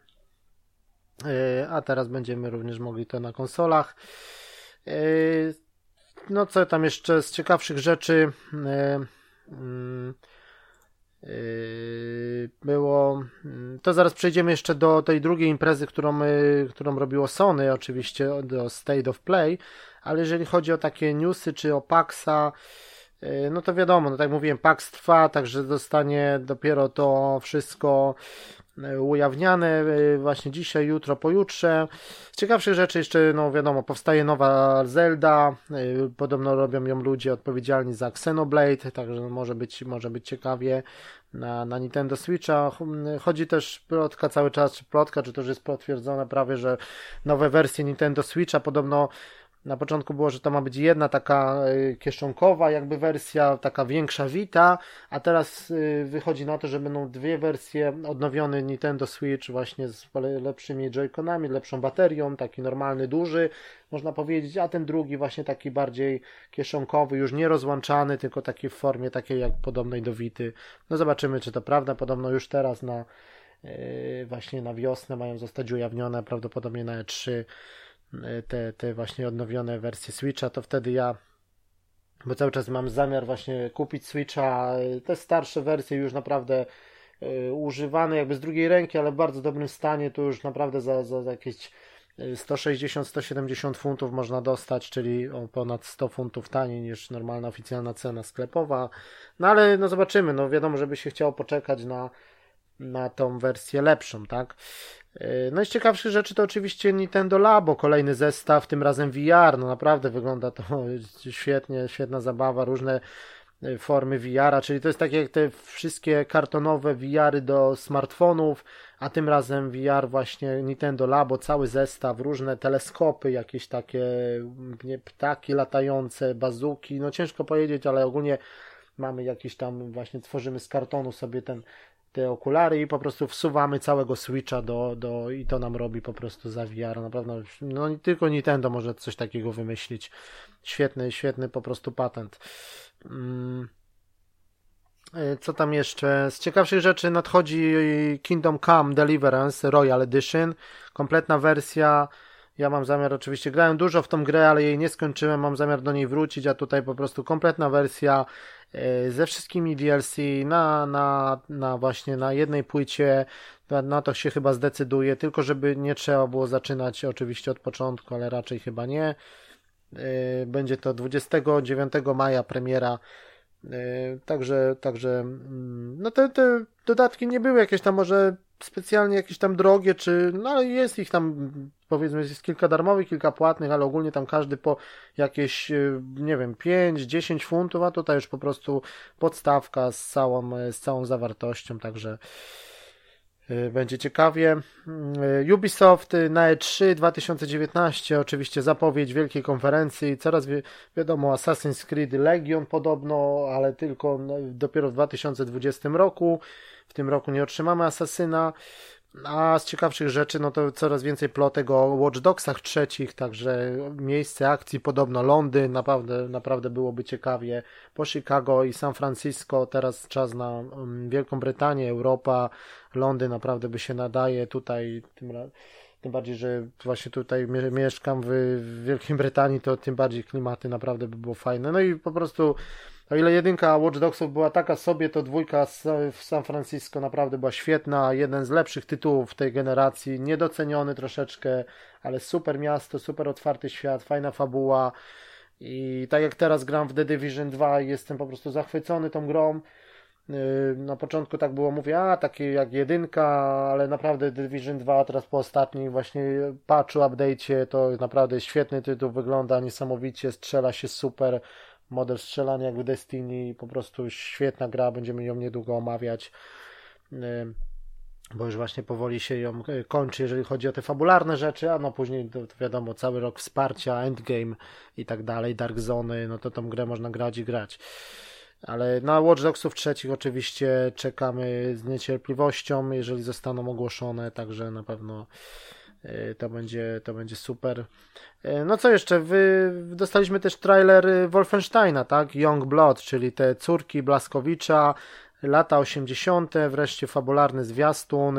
e, a teraz będziemy również mogli to na konsolach. E, no co tam jeszcze z ciekawszych rzeczy mm, było to zaraz przejdziemy jeszcze do tej drugiej imprezy, którą, którą robiło Sony oczywiście do State of Play, ale jeżeli chodzi o takie newsy czy o PAXa E, no to wiadomo, no tak mówiłem, PAX trwa, także zostanie dopiero to wszystko ujawniane e, właśnie dzisiaj, jutro, pojutrze. Z ciekawszych rzeczy jeszcze, no wiadomo, powstaje nowa Zelda, podobno robią ją ludzie odpowiedzialni za Xenoblade, także może być, może być ciekawie na, na Nintendo Switcha. Chodzi też plotka cały czas, czy plotka, czy to już jest potwierdzone prawie, że nowe wersje Nintendo Switcha podobno na początku było, że to ma być jedna taka y, kieszonkowa jakby wersja, taka większa Vita, a teraz y, wychodzi na to, że będą dwie wersje, odnowiony Nintendo Switch właśnie z lepszymi joyconami, lepszą baterią, taki normalny, duży, można powiedzieć, a ten drugi właśnie taki bardziej kieszonkowy, już nie rozłączany, tylko taki w formie takiej jak podobnej do Vity. No zobaczymy, czy to prawda, podobno już teraz na y, właśnie na wiosnę mają zostać ujawnione, prawdopodobnie na E3 te, te właśnie odnowione wersje Switcha, to wtedy ja bo cały czas mam zamiar właśnie kupić Switcha, te starsze wersje już naprawdę y, używane jakby z drugiej ręki, ale w bardzo dobrym stanie, to już naprawdę za, za, za jakieś 160-170 y, funtów można dostać, czyli o ponad 100 funtów taniej niż normalna oficjalna cena sklepowa. No ale no zobaczymy, no wiadomo, żeby się chciało poczekać na, na tą wersję lepszą, tak? E, no i z ciekawszych rzeczy to oczywiście Nintendo Labo, kolejny zestaw, tym razem VR, no naprawdę wygląda to świetnie, świetna zabawa, różne e, formy VR-a, czyli to jest tak jak te wszystkie kartonowe VR-y do smartfonów, a tym razem VR właśnie Nintendo Labo, cały zestaw, różne teleskopy, jakieś takie nie, ptaki latające, bazuki, no ciężko powiedzieć, ale ogólnie mamy jakiś tam, właśnie tworzymy z kartonu sobie ten te okulary i po prostu wsuwamy całego Switcha do, do i to nam robi po prostu za VR. Naprawdę, no tylko Nintendo może coś takiego wymyślić. Świetny, świetny po prostu patent. Mm. E, co tam jeszcze? Z ciekawszych rzeczy nadchodzi Kingdom Come Deliverance Royal Edition. Kompletna wersja. Ja mam zamiar, oczywiście grałem dużo w tą grę, ale jej nie skończyłem. Mam zamiar do niej wrócić, a tutaj po prostu kompletna wersja E, ze wszystkimi DLC na, na, na właśnie na jednej płycie. Na to się chyba zdecyduje, tylko żeby nie trzeba było zaczynać oczywiście od początku, ale raczej chyba nie. E, będzie to 29 maja premiera. E, także, także mm, no te, te dodatki nie były jakieś tam może specjalnie jakieś tam drogie, czy, no jest ich tam, powiedzmy, jest kilka darmowych, kilka płatnych, ale ogólnie tam każdy po jakieś, e, nie wiem, 5, 10 funtów, a tutaj już po prostu podstawka z całą, e, z całą zawartością, także będzie ciekawie. Ubisoft na E3 2019, oczywiście zapowiedź wielkiej konferencji, coraz wi wiadomo Assassin's Creed Legion podobno, ale tylko dopiero w 2020 roku w tym roku nie otrzymamy Asasyna. A z ciekawszych rzeczy, no to coraz więcej plotek o Watch Dogsach trzecich, także miejsce akcji podobno Londyn, naprawdę, naprawdę byłoby ciekawie. Po Chicago i San Francisco, teraz czas na um, Wielką Brytanię, Europa, Londyn naprawdę by się nadaje tutaj, tym, tym bardziej, że właśnie tutaj mieszkam w Wielkiej Brytanii, to tym bardziej klimaty naprawdę by było fajne. No i po prostu o ile jedynka Watch Dogsów była taka sobie, to dwójka w San Francisco naprawdę była świetna. Jeden z lepszych tytułów tej generacji, niedoceniony troszeczkę, ale super miasto, super otwarty świat, fajna fabuła. I tak jak teraz gram w The Division 2 jestem po prostu zachwycony tą grą. Yy, na początku tak było, mówię, a takie jak jedynka, ale naprawdę Division 2 teraz po ostatnim właśnie patchu, update'cie, to naprawdę świetny tytuł, wygląda niesamowicie, strzela się super, model strzelania jak w Destiny, po prostu świetna gra, będziemy ją niedługo omawiać. bo już właśnie powoli się ją e, kończy, jeżeli chodzi o te fabularne rzeczy, a no później to, to wiadomo, cały rok wsparcia, endgame i tak dalej, Dark Zony, no to tą grę można grać i grać. Ale na Watch Dogsów trzecich oczywiście czekamy z niecierpliwością, jeżeli zostaną ogłoszone, także na pewno to będzie, to będzie super. E, no co jeszcze? Wy, dostaliśmy też trailer Wolfensteina, tak? Young Blood, czyli te córki Blaskowicza, lata 80., wreszcie fabularny zwiastun.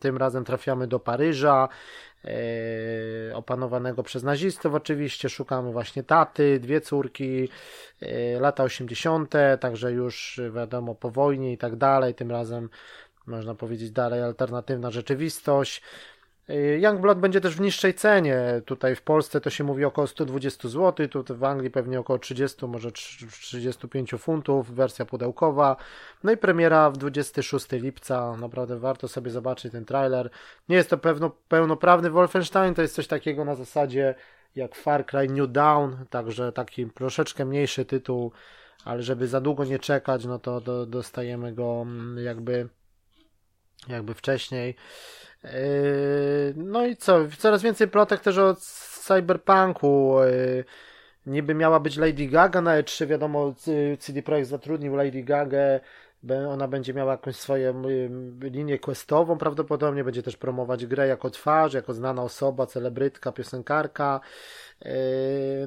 Tym razem trafiamy do Paryża, e, opanowanego przez nazistów oczywiście. Szukamy właśnie taty, dwie córki, e, lata 80., także już wiadomo po wojnie i tak dalej. Tym razem można powiedzieć dalej alternatywna rzeczywistość. Youngblood będzie też w niższej cenie. Tutaj w Polsce to się mówi około 120 zł, tutaj w Anglii pewnie około 30, może 35 funtów, wersja pudełkowa. No i premiera w 26 lipca. Naprawdę warto sobie zobaczyć ten trailer. Nie jest to pewno, pełnoprawny Wolfenstein, to jest coś takiego na zasadzie jak Far Cry New Dawn, także taki troszeczkę mniejszy tytuł, ale żeby za długo nie czekać, no to do, dostajemy go mm, jakby jakby wcześniej. Yy, no i co? Coraz więcej plotek też o cyberpunku. Yy, niby miała być Lady Gaga na E3, wiadomo, CD Projekt zatrudnił Lady Gaga, ona będzie miała jakąś swoją linię questową, prawdopodobnie będzie też promować grę jako twarz, jako znana osoba, celebrytka, piosenkarka. Yy,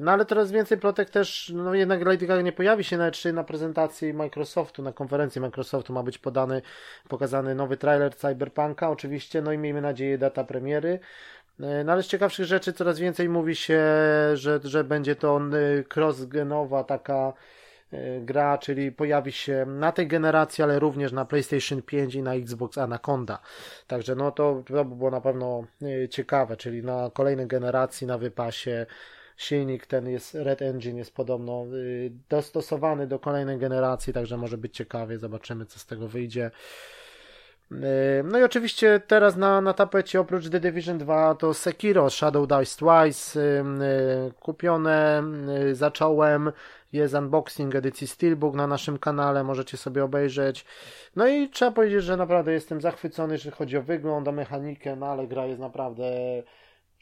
no ale coraz więcej plotek też, no jednak Lady Gaga nie pojawi się na E3 na prezentacji Microsoftu, na konferencji Microsoftu ma być podany, pokazany nowy trailer Cyberpunka oczywiście, no i miejmy nadzieję data premiery. Yy, no ale z ciekawszych rzeczy coraz więcej mówi się, że, że będzie to cross-genowa taka gra, czyli pojawi się na tej generacji, ale również na PlayStation 5 i na Xbox Anaconda. Także no to, to by było na pewno ciekawe, czyli na kolejnej generacji na wypasie silnik ten jest, Red Engine jest podobno dostosowany do kolejnej generacji, także może być ciekawie, zobaczymy co z tego wyjdzie. No i oczywiście teraz na, na tapecie oprócz The Division 2 to Sekiro Shadow Dice Twice kupione, zacząłem jest unboxing edycji Steelbook na naszym kanale, możecie sobie obejrzeć. No i trzeba powiedzieć, że naprawdę jestem zachwycony, jeżeli chodzi o wygląd, o mechanikę, no ale gra jest naprawdę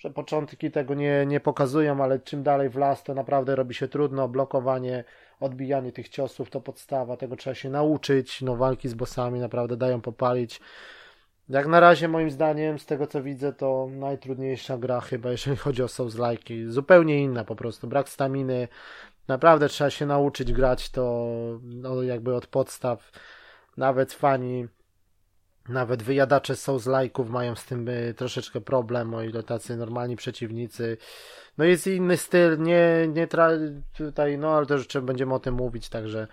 że początki tego nie, nie pokazują, ale czym dalej w las, to naprawdę robi się trudno. Blokowanie, odbijanie tych ciosów to podstawa, tego trzeba się nauczyć. No, walki z bossami naprawdę dają popalić. Jak na razie, moim zdaniem, z tego co widzę, to najtrudniejsza gra chyba, jeżeli chodzi o Souls-like. Zupełnie inna po prostu. Brak staminy, Naprawdę trzeba się nauczyć grać to no, jakby od podstaw. Nawet fani, nawet wyjadacze Souls-like'ów mają z tym y, troszeczkę problem, o ile tacy normalni przeciwnicy. No jest inny styl, nie, nie tra... tutaj, no ale też będziemy o tym mówić, także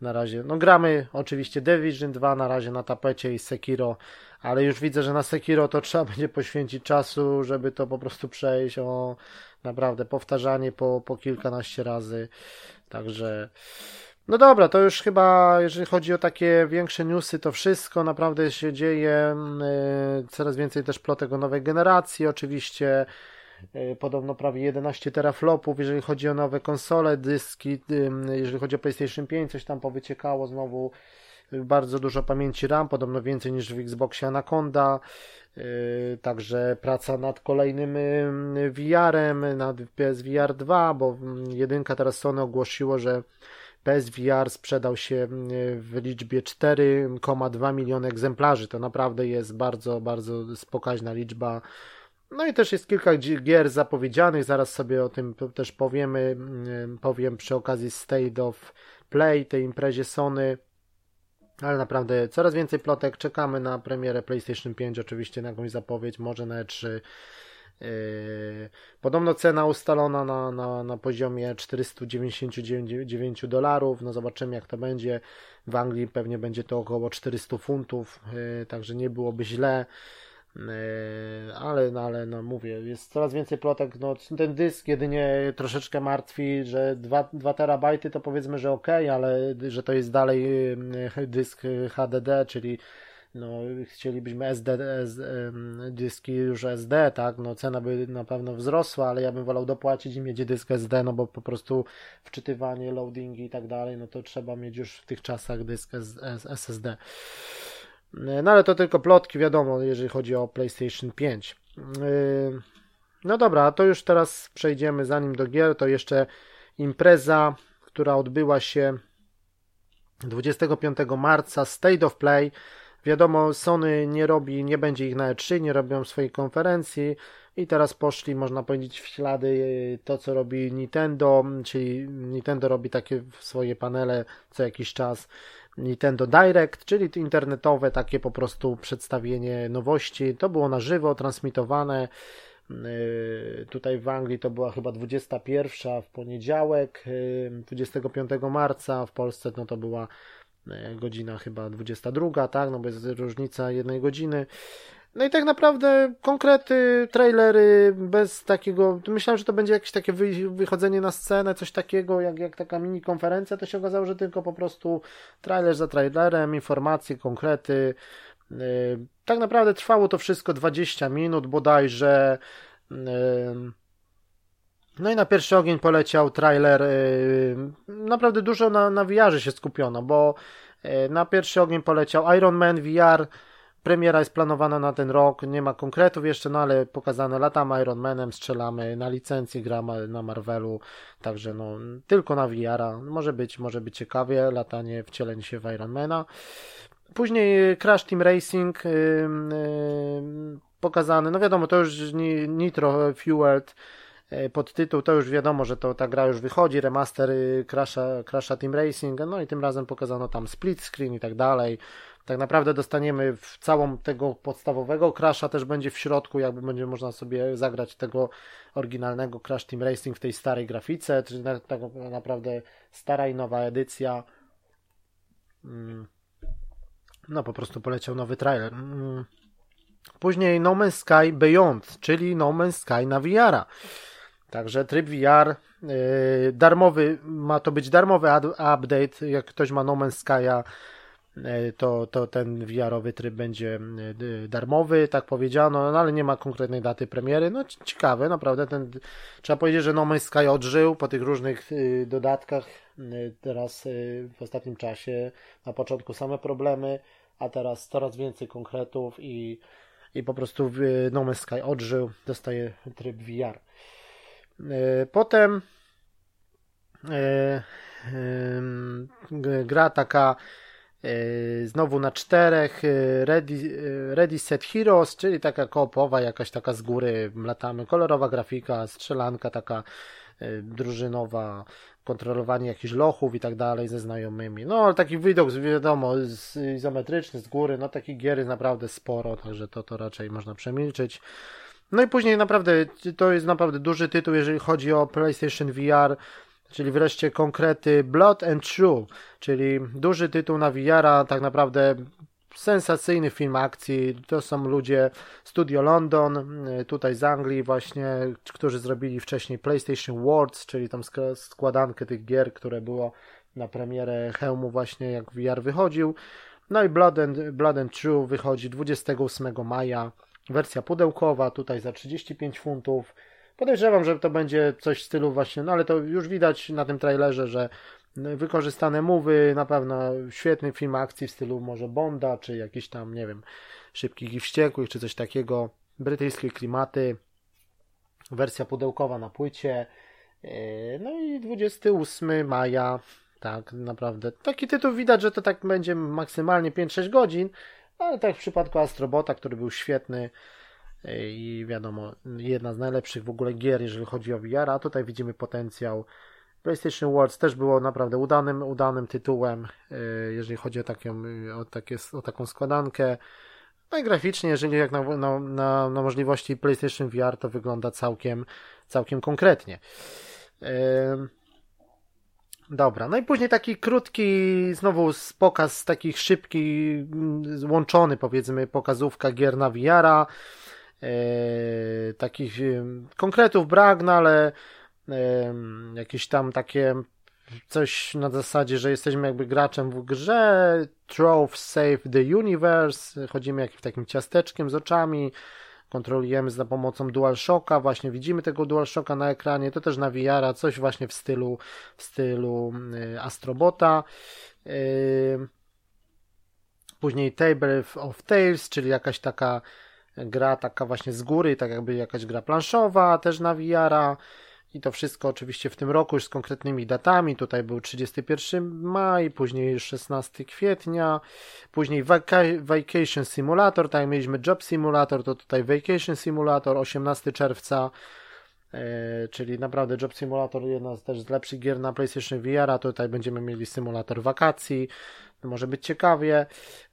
na razie, no gramy oczywiście Division 2 na razie na tapecie i Sekiro, ale już widzę, że na Sekiro to trzeba będzie poświęcić czasu, żeby to po prostu przejść, o Naprawdę, powtarzanie po, po kilkanaście razy. Także. No dobra, to już chyba, jeżeli chodzi o takie większe newsy, to wszystko naprawdę się dzieje. Yy, coraz więcej też plotek o nowej generacji, oczywiście. Yy, podobno prawie 11 teraflopów, jeżeli chodzi o nowe konsole, dyski, yy, jeżeli chodzi o PlayStation 5, coś tam powyciekało znowu bardzo dużo pamięci RAM, podobno więcej niż w Xboxie Anaconda. Także praca nad kolejnym VR-em, nad PSVR 2, bo jedynka teraz Sony ogłosiło, że PSVR sprzedał się yy, w liczbie 4,2 miliony egzemplarzy. To naprawdę jest bardzo, bardzo spokaźna liczba. No i też jest kilka gier zapowiedzianych, zaraz sobie o tym też powiemy, powiem przy okazji State of Play, tej imprezie Sony. Ale naprawdę coraz więcej plotek. Czekamy na premierę PlayStation 5, oczywiście na jakąś zapowiedź, może na E3. Yy, podobno cena ustalona na, na, na poziomie 499 dolarów. No zobaczymy jak to będzie. W Anglii pewnie będzie to około 400 funtów, yy, także nie byłoby źle. Yy, ale, no, ale no mówię, jest coraz więcej plotek, no ten dysk jedynie troszeczkę martwi, że 2, 2 terabajty to powiedzmy, że ok, ale że to jest dalej dysk HDD, czyli no chcielibyśmy SD, SD, dyski już SD, tak, no cena by na pewno wzrosła, ale ja bym wolał dopłacić i mieć dysk SD, no bo po prostu wczytywanie, loadingi i tak dalej, no to trzeba mieć już w tych czasach dysk SSD. No ale to tylko plotki, wiadomo, jeżeli chodzi o PlayStation 5. No dobra, to już teraz przejdziemy, zanim do gier, to jeszcze impreza, która odbyła się 25 marca, State of Play. Wiadomo, Sony nie robi, nie będzie ich na E3, nie robią swojej konferencji i teraz poszli, można powiedzieć, w ślady e, to, co robi Nintendo, czyli Nintendo robi takie swoje panele co jakiś czas. Nintendo Direct, czyli internetowe takie po prostu przedstawienie nowości. To było na żywo, transmitowane. E, tutaj w Anglii to była chyba 21 w poniedziałek, 25 e, marca, w Polsce no to była godzina chyba 22, tak, no bo jest różnica jednej godziny. No i tak naprawdę konkrety, trailery bez takiego. Myślałem, że to będzie jakieś takie wychodzenie na scenę, coś takiego, jak, jak taka mini konferencja. To się okazało, że tylko po prostu trailer za trailerem, informacje, konkrety. Yy, tak naprawdę trwało to wszystko 20 minut bodajże. Yy, no i na pierwszy ogień poleciał trailer. Yy, naprawdę dużo na, na VR się skupiono, bo na pierwszy ogień poleciał Iron Man VR Premiera jest planowana na ten rok, nie ma konkretów jeszcze, no ale pokazane latamy Iron Manem, strzelamy na licencji, gramy na Marvelu, także no tylko na VR-a. Może być, może być ciekawie, latanie, wcielenie się w Ironmana. Później Crash Team Racing yy, yy, pokazany, no wiadomo, to już Nitro Fueled y, pod tytuł, to już wiadomo, że to ta gra już wychodzi, remaster y, Crasha, Crasha Team Racing, no i tym razem pokazano tam split screen i tak dalej tak naprawdę dostaniemy w całą tego podstawowego Crasha, też będzie w środku, jakby będzie można sobie zagrać tego oryginalnego Crash Team Racing w tej starej grafice, czyli tak naprawdę stara i nowa edycja. Mm. No po prostu poleciał nowy trailer. Mm. Później No Man's Sky Beyond, czyli No Man's Sky na VR-a. Także tryb VR yy, darmowy, ma to być darmowy update, jak ktoś ma No Man's Sky'a E, to, to ten VR-owy tryb będzie e, darmowy, tak powiedziano, no ale nie ma konkretnej daty premiery. No ciekawe, naprawdę ten, trzeba powiedzieć, że No Man's Sky odżył po tych różnych y, dodatkach. Y, teraz w ostatnim czasie, na początku same problemy, a teraz coraz więcej konkretów i, i po prostu No Man's Sky odżył, dostaje tryb VR. Potem gra taka E, znowu na czterech e, Ready, e, Ready Set Heroes, czyli taka koopowa, jakaś taka z góry latamy, kolorowa grafika, strzelanka taka drużynowa, kontrolowanie jakichś lochów i tak dalej ze znajomymi. No, ale taki widok, wiadomo, z, izometryczny z góry, no takich gier jest naprawdę sporo, także to, to raczej można przemilczyć. No i później naprawdę, to jest naprawdę duży tytuł, jeżeli chodzi o PlayStation VR, czyli wreszcie konkrety Blood and True, czyli duży tytuł na VR-a, tak naprawdę sensacyjny film akcji. To są ludzie Studio London, y, tutaj z Anglii właśnie, którzy zrobili wcześniej PlayStation Worlds, czyli tam składankę tych gier, które było na premierę hełmu właśnie jak VR wychodził. No i Blood and, Blood and True wychodzi 28 maja. Wersja pudełkowa, tutaj za 35 funtów. Podejrzewam, że to będzie coś w stylu właśnie, no ale to już widać na tym trailerze, że wykorzystane mowy, na pewno świetny film akcji w stylu może Bonda, czy jakiś tam, nie wiem, Szybkich i Wściekłych, czy coś takiego. Brytyjskie klimaty, wersja pudełkowa na płycie. E, no i 28 maja, tak naprawdę. Taki tytuł widać, że to tak będzie maksymalnie 5-6 godzin, ale tak w przypadku Astrobota, który był świetny, i wiadomo, jedna z najlepszych w ogóle gier, jeżeli chodzi o VR, a tutaj widzimy potencjał. PlayStation Worlds też było naprawdę udanym, udanym tytułem, e, jeżeli chodzi o, taką, o, takie, o taką składankę. No i graficznie, jeżeli jak na, na, na, na możliwości PlayStation VR, to wygląda całkiem, całkiem konkretnie. Yy... Dobra, no i później taki krótki, znowu pokaz takich szybki, łączony powiedzmy, pokazówka gier na VR-a. E, takich konkretów brak, no ale jakieś tam takie coś na zasadzie, że jesteśmy jakby graczem w grze, Trove Save the Universe, chodzimy jakimś takim ciasteczkiem z oczami, kontrolujemy za pomocą DualShocka, właśnie widzimy tego DualShocka na ekranie, to też na VR, coś właśnie w stylu, w stylu Astrobota. Później Table of Tales, czyli jakaś taka gra taka właśnie z góry, tak jakby jakaś gra planszowa, też na VR-a. I to wszystko oczywiście w tym roku już z konkretnymi datami. Tutaj był 31 maj, później 16 kwietnia, później Vacation Simulator, tak mieliśmy Job Simulator, to tutaj Vacation Simulator 18 czerwca, e, czyli naprawdę Job Simulator jedna z też z lepszych gier na PlayStation VR, a tutaj będziemy mieli symulator wakacji, może być ciekawie.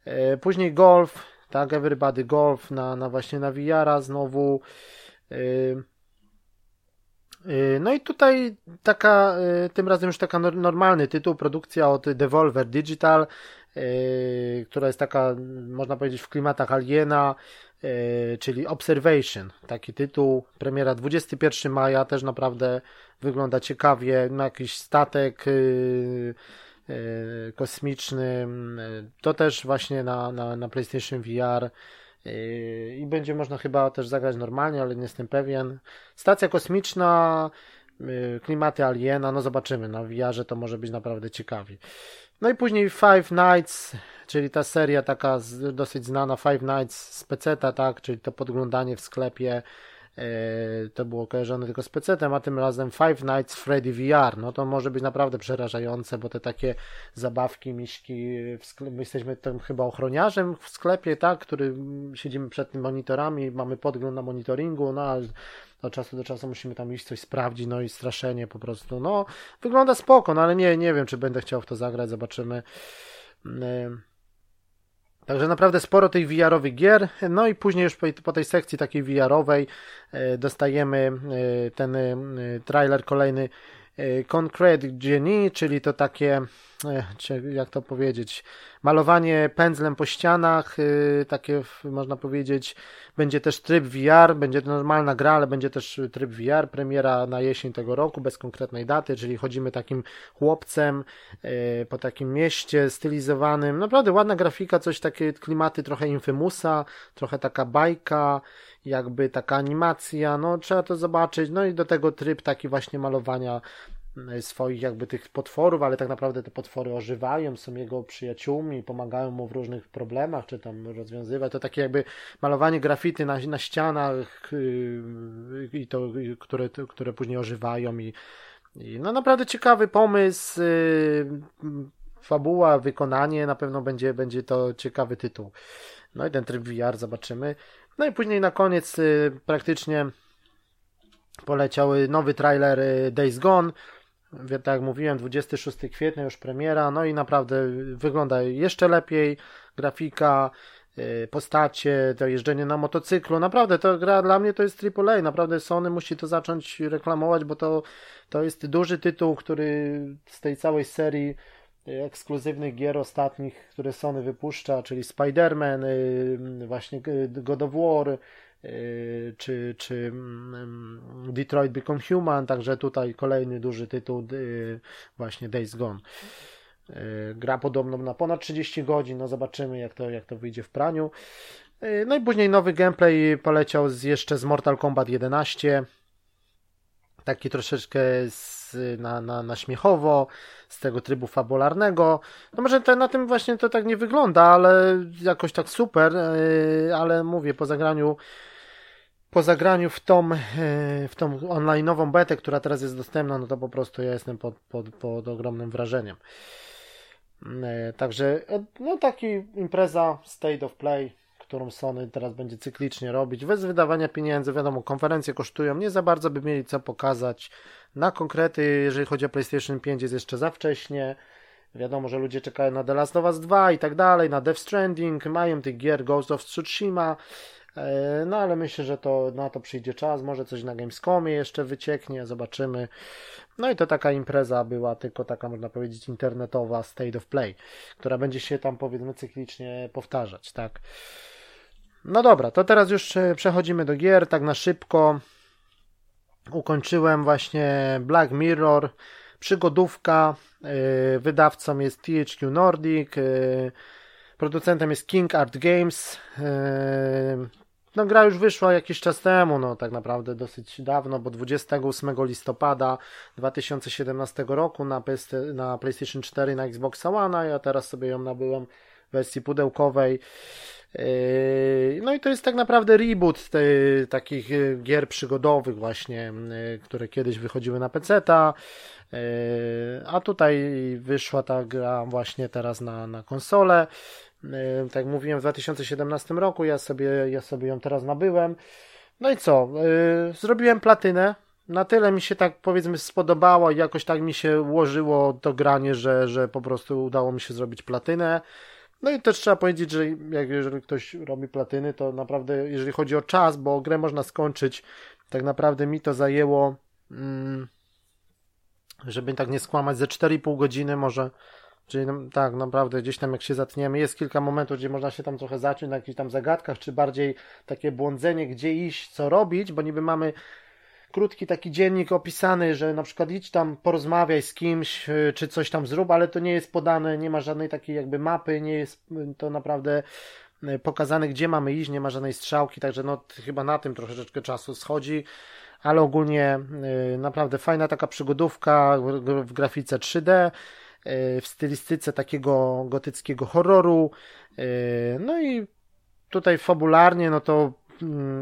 E, później Golf, tak, Everybody Golf na, na właśnie na VR-a znowu. E, no i tutaj taka, y, tym razem już taka normalny tytuł, produkcja od Devolver Digital, y, która jest taka, można powiedzieć, w klimatach Aliena, czyli Observation, taki tytuł, premiera 21 maja, też naprawdę wygląda ciekawie, no jakiś statek kosmiczny, to też właśnie na, na, na PlayStation VR, Yy, i będzie można chyba też zagrać normalnie, ale nie jestem pewien. Stacja kosmiczna, yy, klimaty aliena, no zobaczymy, na VR to może być naprawdę ciekawie. No i później Five Nights, czyli ta seria taka dosyć znana, Five Nights z peceta, tak, czyli to podglądanie w sklepie, to było kojarzone tylko z PC-tem, a tym razem Five Nights Freddy VR. No to może być naprawdę przerażające, bo te takie zabawki, miśki, my jesteśmy tam chyba ochroniarzem w sklepie, tak, który siedzimy przed tym monitorami, mamy podgląd na monitoringu, no ale od czasu do czasu musimy tam iść coś sprawdzić, no i straszenie po prostu. No, wygląda spoko, no ale nie, nie wiem, czy będę chciał w to zagrać, zobaczymy. Także naprawdę sporo tych VR-owych gier. No i później już po, po tej sekcji takiej VR-owej e, dostajemy e, ten e, trailer kolejny Concrete Genie, czyli to takie, jak to powiedzieć, malowanie pędzlem po ścianach, takie można powiedzieć, będzie też tryb VR, będzie normalna gra, ale będzie też tryb VR, premiera na jesień tego roku, bez konkretnej daty, czyli chodzimy takim chłopcem po takim mieście stylizowanym, naprawdę ładna grafika, coś takie klimaty trochę Infamousa, trochę taka bajka, jakby taka animacja, no trzeba to zobaczyć, no i do tego tryb taki właśnie malowania mm, swoich jakby tych potworów, ale tak naprawdę te potwory ożywają, są jego przyjaciółmi, pomagają mu w różnych problemach, czy tam rozwiązywać. To takie jakby malowanie grafity na, na ścianach yy, i to, które, które później ożywają i, i no naprawdę ciekawy pomysł, yy, fabuła, wykonanie, na pewno będzie, będzie to ciekawy tytuł. No i ten tryb VR zobaczymy. No i później na koniec y, praktycznie poleciał nowy trailer y, Days Gone. Tak jak mówiłem, 26 kwietnia już premiera, no i naprawdę wygląda jeszcze lepiej. Grafika, y, postacie, to jeżdżenie na motocyklu. Naprawdę to gra dla mnie to jest AAA. Naprawdę Sony musi to zacząć reklamować, bo to, to jest duży tytuł, który z tej całej serii ekskluzywnych gier ostatnich, które Sony wypuszcza, czyli Spider-Man, y, właśnie God of War, y, czy, czy mm, Detroit Become Human, także tutaj kolejny duży tytuł y, właśnie Days Gone. Gra podobno na ponad 30 godzin, no zobaczymy jak to, jak to wyjdzie w praniu. No i później nowy gameplay poleciał z, jeszcze z Mortal Kombat 11, taki troszeczkę z, na, na, na śmiechowo, z tego trybu fabularnego. No może te, na tym właśnie to tak nie wygląda, ale jakoś tak super, yy, ale mówię, po zagraniu po zagraniu w tą, yy, w tą online'ową betę, która teraz jest dostępna, no to po prostu ja jestem pod, pod, pod ogromnym wrażeniem. Yy, także no taki impreza State of Play którą Sony teraz będzie cyklicznie robić, bez wydawania pieniędzy. Wiadomo, konferencje kosztują, nie za bardzo by mieli co pokazać. Na konkrety, jeżeli chodzi o PlayStation 5, jest jeszcze za wcześnie. Wiadomo, że ludzie czekają na The Last of Us 2 i tak dalej, na Death Stranding, mają tych gier Ghost of Tsushima. E, no ale myślę, że to na to przyjdzie czas, może coś na Gamescomie jeszcze wycieknie, zobaczymy. No i to taka impreza była, tylko taka można powiedzieć internetowa State of Play, która będzie się tam powiedzmy cyklicznie powtarzać, tak. No dobra, to teraz już e, przechodzimy do gier, tak na szybko. Ukończyłem właśnie Black Mirror, przygodówka, e, wydawcą jest THQ Nordic, e, producentem jest King Art Games. No gra już wyszła jakiś czas temu, no tak naprawdę dosyć dawno, bo 28 listopada 2017 roku na, na PlayStation 4 na Xbox One, ja teraz sobie ją nabyłem wersji pudełkowej. Yy, no i to jest tak naprawdę reboot te, takich yy, gier przygodowych właśnie, yy, które kiedyś wychodziły na PC-ta, a tutaj wyszła ta gra właśnie teraz na, na konsolę. Tak jak mówiłem w 2017 roku, ja sobie, ja sobie ją teraz nabyłem. No i co? Zrobiłem platynę. Na tyle mi się tak powiedzmy spodobało i jakoś tak mi się ułożyło to granie, że, że po prostu udało mi się zrobić platynę. No i też trzeba powiedzieć, że jak jeżeli ktoś robi platyny, to naprawdę, jeżeli chodzi o czas, bo grę można skończyć, tak naprawdę mi to zajęło, mm, żeby tak nie skłamać, ze 4,5 godziny może. Czyli tak, naprawdę gdzieś tam jak się zatniemy, jest kilka momentów, gdzie można się tam trochę zacząć na jakichś tam zagadkach, czy bardziej takie błądzenie, gdzie iść, co robić, bo niby mamy krótki taki dziennik opisany, że na przykład idź tam, porozmawiaj z kimś, y, czy coś tam zrób, ale to nie jest podane, nie ma żadnej takiej jakby mapy, nie jest to naprawdę y, pokazane, gdzie mamy iść, nie ma żadnej strzałki, także no chyba na tym troszeczkę czasu schodzi, ale ogólnie y, naprawdę fajna taka przygodówka w grafice 3D, w stylistyce takiego gotyckiego horroru, no i tutaj fabularnie, no to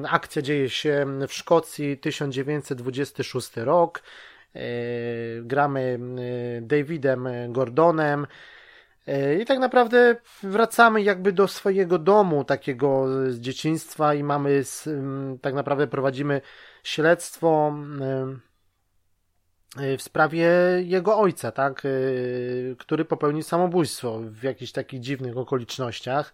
akcja dzieje się w Szkocji, 1926 rok. E, gramy e, Davidem Gordonem. E, I tak naprawdę wracamy jakby do swojego domu, takiego z dzieciństwa, i mamy, tak naprawdę prowadzimy śledztwo w sprawie jego ojca, tak, który popełnił samobójstwo w jakichś takich dziwnych okolicznościach.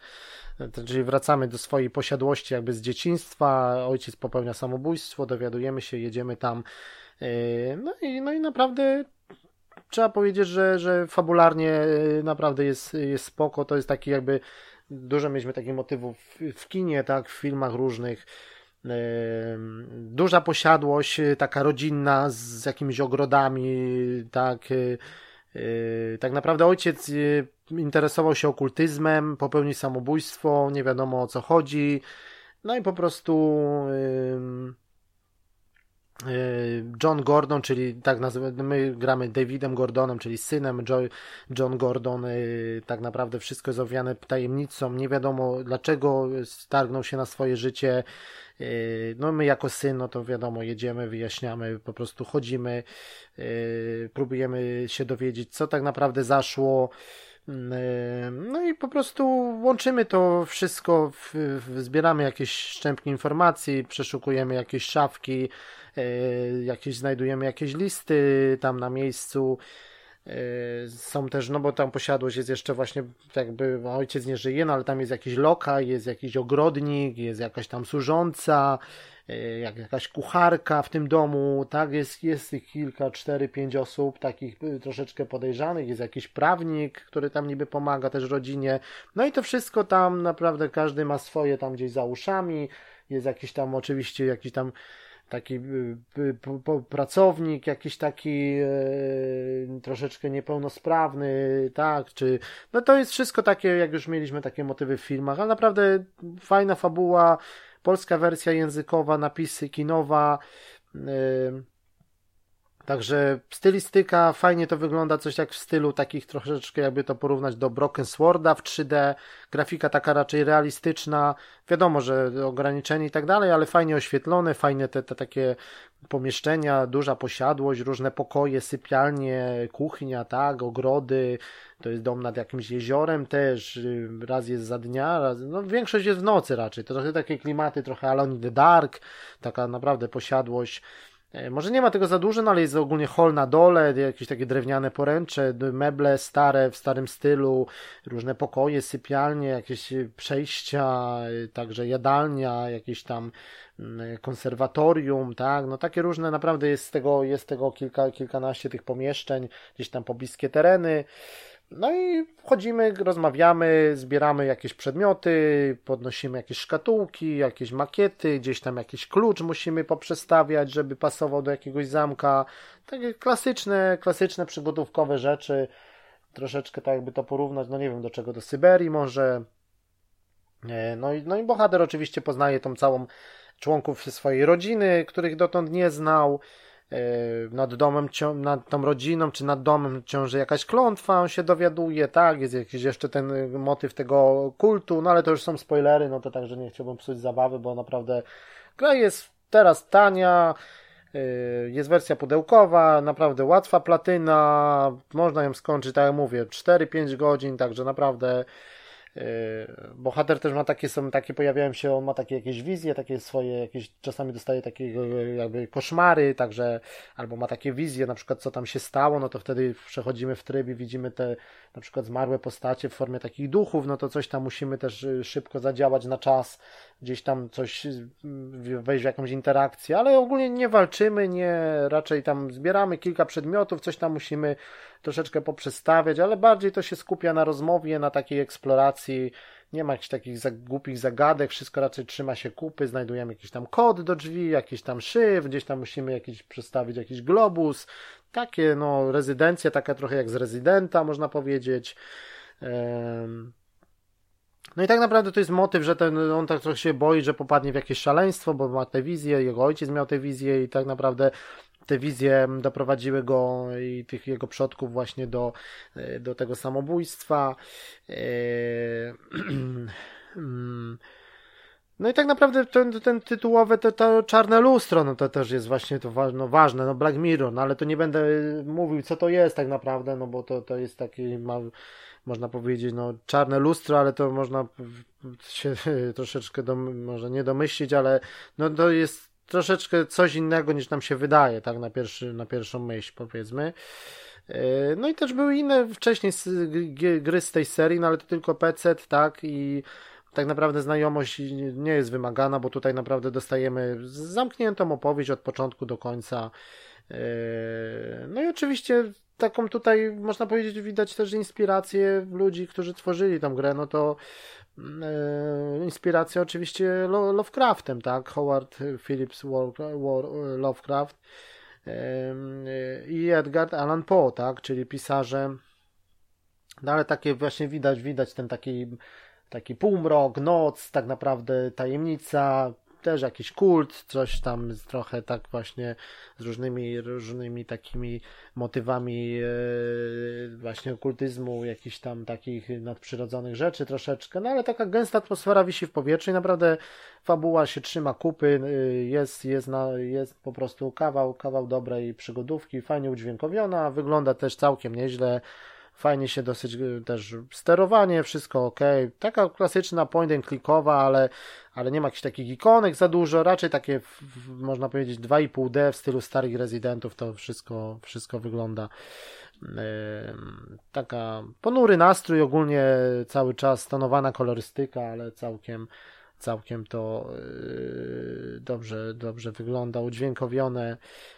Czyli wracamy do swojej posiadłości jakby z dzieciństwa, ojciec popełnia samobójstwo, dowiadujemy się, jedziemy tam. E, no i, no i naprawdę trzeba powiedzieć, że, że fabularnie naprawdę jest, jest spoko. To jest taki jakby, dużo mieliśmy takich motywów w kinie, tak, w filmach różnych. Duża posiadłość, taka rodzinna, z jakimiś ogrodami, tak. Tak naprawdę ojciec interesował się okultyzmem, popełnił samobójstwo, nie wiadomo o co chodzi. No i po prostu John Gordon, czyli tak nazywamy, my gramy Davidem Gordonem, czyli synem John Gordon, y, tak naprawdę wszystko jest owiane tajemnicą, nie wiadomo dlaczego stargnął się na swoje życie, y, no my jako syn, no to wiadomo, jedziemy, wyjaśniamy, po prostu chodzimy, próbujemy się dowiedzieć, co tak naprawdę zaszło, no i po prostu łączymy to wszystko, zbieramy jakieś szczępki informacji, przeszukujemy jakieś szafki, e, jakieś znajdujemy jakieś listy tam na miejscu. E, są też, no bo tam posiadłość jest jeszcze właśnie, jakby ojciec nie żyje, no ale tam jest jakiś lokal, jest jakiś ogrodnik, jest jakaś tam służąca, E, jak jakaś kucharka w tym domu, tak, jest, jest ich kilka, cztery, pięć osób takich y, troszeczkę podejrzanych, jest jakiś prawnik, który tam niby pomaga też rodzinie, no i to wszystko tam naprawdę każdy ma swoje tam gdzieś za uszami, jest jakiś tam oczywiście jakiś tam taki y, y, pracownik, jakiś taki e, troszeczkę niepełnosprawny, tak, czy no to jest wszystko takie, jak już mieliśmy takie motywy w filmach, ale naprawdę fajna fabuła, polska wersja językowa, napisy kinowa. Także stylistyka, fajnie to wygląda, coś jak w stylu takich troszeczkę, jakby to porównać do Broken Sworda w 3D. Grafika taka raczej realistyczna. Wiadomo, że ograniczenie i tak dalej, ale fajnie oświetlone, fajne te, te takie pomieszczenia, duża posiadłość, różne pokoje, sypialnie, kuchnia, tak, ogrody. To jest dom nad jakimś jeziorem też. Raz jest za dnia, raz, no większość jest w nocy raczej. To trochę takie klimaty, trochę Alone in the Dark, taka naprawdę posiadłość może nie ma tego za dużo, no ale jest ogólnie hol na dole, jakieś takie drewniane poręcze, meble stare w starym stylu, różne pokoje, sypialnie, jakieś przejścia, e, także jadalnia, jakieś tam mm, konserwatorium, tak, no takie różne, naprawdę jest tego, jest tego kilka, kilkanaście tych pomieszczeń, gdzieś tam pobliskie tereny. No i wchodzimy, rozmawiamy, zbieramy jakieś przedmioty, podnosimy jakieś szkatułki, jakieś makiety, gdzieś tam jakiś klucz musimy poprzestawiać, żeby pasował do jakiegoś zamka. Takie klasyczne, klasyczne przygotówkowe rzeczy. Troszeczkę tak jakby to porównać, no nie wiem do czego, do Syberii może. No i, no i bohater oczywiście poznaje tą całą członków swojej rodziny, których dotąd nie znał. Nad domem, nad tą rodziną, czy nad domem ciąży jakaś klątwa, on się dowiaduje, tak, jest jakiś jeszcze ten motyw tego kultu, no ale to już są spoilery, no to także nie chciałbym psuć zabawy, bo naprawdę gra jest teraz tania, y, jest wersja pudełkowa, naprawdę łatwa platyna, można ją skończyć, tak jak mówię, 4-5 godzin, także naprawdę bohater też ma takie, są takie, pojawiają się, on ma takie jakieś wizje, takie swoje, jakieś, czasami dostaje takie jakby koszmary, także, albo ma takie wizje, na przykład co tam się stało, no to wtedy przechodzimy w tryb i widzimy te na przykład zmarłe postacie w formie takich duchów, no to coś tam musimy też y, szybko zadziałać na czas, gdzieś tam coś, wejść w jakąś interakcję, ale ogólnie nie walczymy, nie, raczej tam zbieramy kilka przedmiotów, coś tam musimy troszeczkę poprzestawiać, ale bardziej to się skupia na rozmowie, na takiej eksploracji, nie ma jakichś takich głupich zagadek, wszystko raczej trzyma się kupy, znajdujemy jakiś tam kod do drzwi, jakiś tam szyf, gdzieś tam musimy jakiś przestawić jakiś globus, takie no rezydencja, taka trochę jak z rezydenta można powiedzieć. No i tak naprawdę to jest motyw, że ten, on tak trochę się boi, że popadnie w jakieś szaleństwo, bo ma tę wizję, jego ojciec miał tę wizję i tak naprawdę te wizje doprowadziły go i tych jego przodków właśnie do, do tego samobójstwa. No i tak naprawdę ten, ten tytułowe, to, to czarne lustro, no to też jest właśnie to ważne, no ważne, no Black Mirror, no ale to nie będę mówił, co to jest tak naprawdę, no bo to, to jest taki, ma, można powiedzieć, no czarne lustro, ale to można się troszeczkę, może nie domyślić, ale no to jest troszeczkę coś innego niż nam się wydaje, tak, na, pierwszy, na pierwszą myśl, powiedzmy. E, no i też były inne wcześniej gry z tej serii, no ale to tylko PC, tak, i tak naprawdę znajomość nie jest wymagana, bo tutaj naprawdę dostajemy zamkniętą opowieść od początku do końca. E, no i oczywiście taką tutaj można powiedzieć widać też inspirację ludzi, którzy tworzyli tą grę, no to e, inspiracja oczywiście Lovecraftem, tak? Howard Phillips Lovecraft e, i Edgar Allan Poe, tak? Czyli pisarze no ale takie właśnie widać, widać ten taki taki półmrok, noc, tak naprawdę tajemnica, też jakiś kult, coś tam trochę tak właśnie z różnymi, różnymi takimi motywami e, właśnie okultyzmu, jakichś tam takich nadprzyrodzonych rzeczy troszeczkę, no ale taka gęsta atmosfera wisi w powietrzu i naprawdę fabuła się trzyma kupy, e, jest, jest, na, jest po prostu kawał, kawał dobrej przygodówki, fajnie udźwiękowiona, wygląda też całkiem nieźle, Fajnie się dosyć y, też sterowanie, wszystko ok. Taka klasyczna point and clickowa, ale, ale nie ma jakichś takich ikonek za dużo. Raczej takie, można powiedzieć, 2,5D w stylu starych rezydentów. To wszystko, wszystko wygląda. Taka ponury nastrój, ogólnie cały czas tonowana kolorystyka, ale całkiem, całkiem to yy, dobrze, dobrze wygląda, udźwiękowione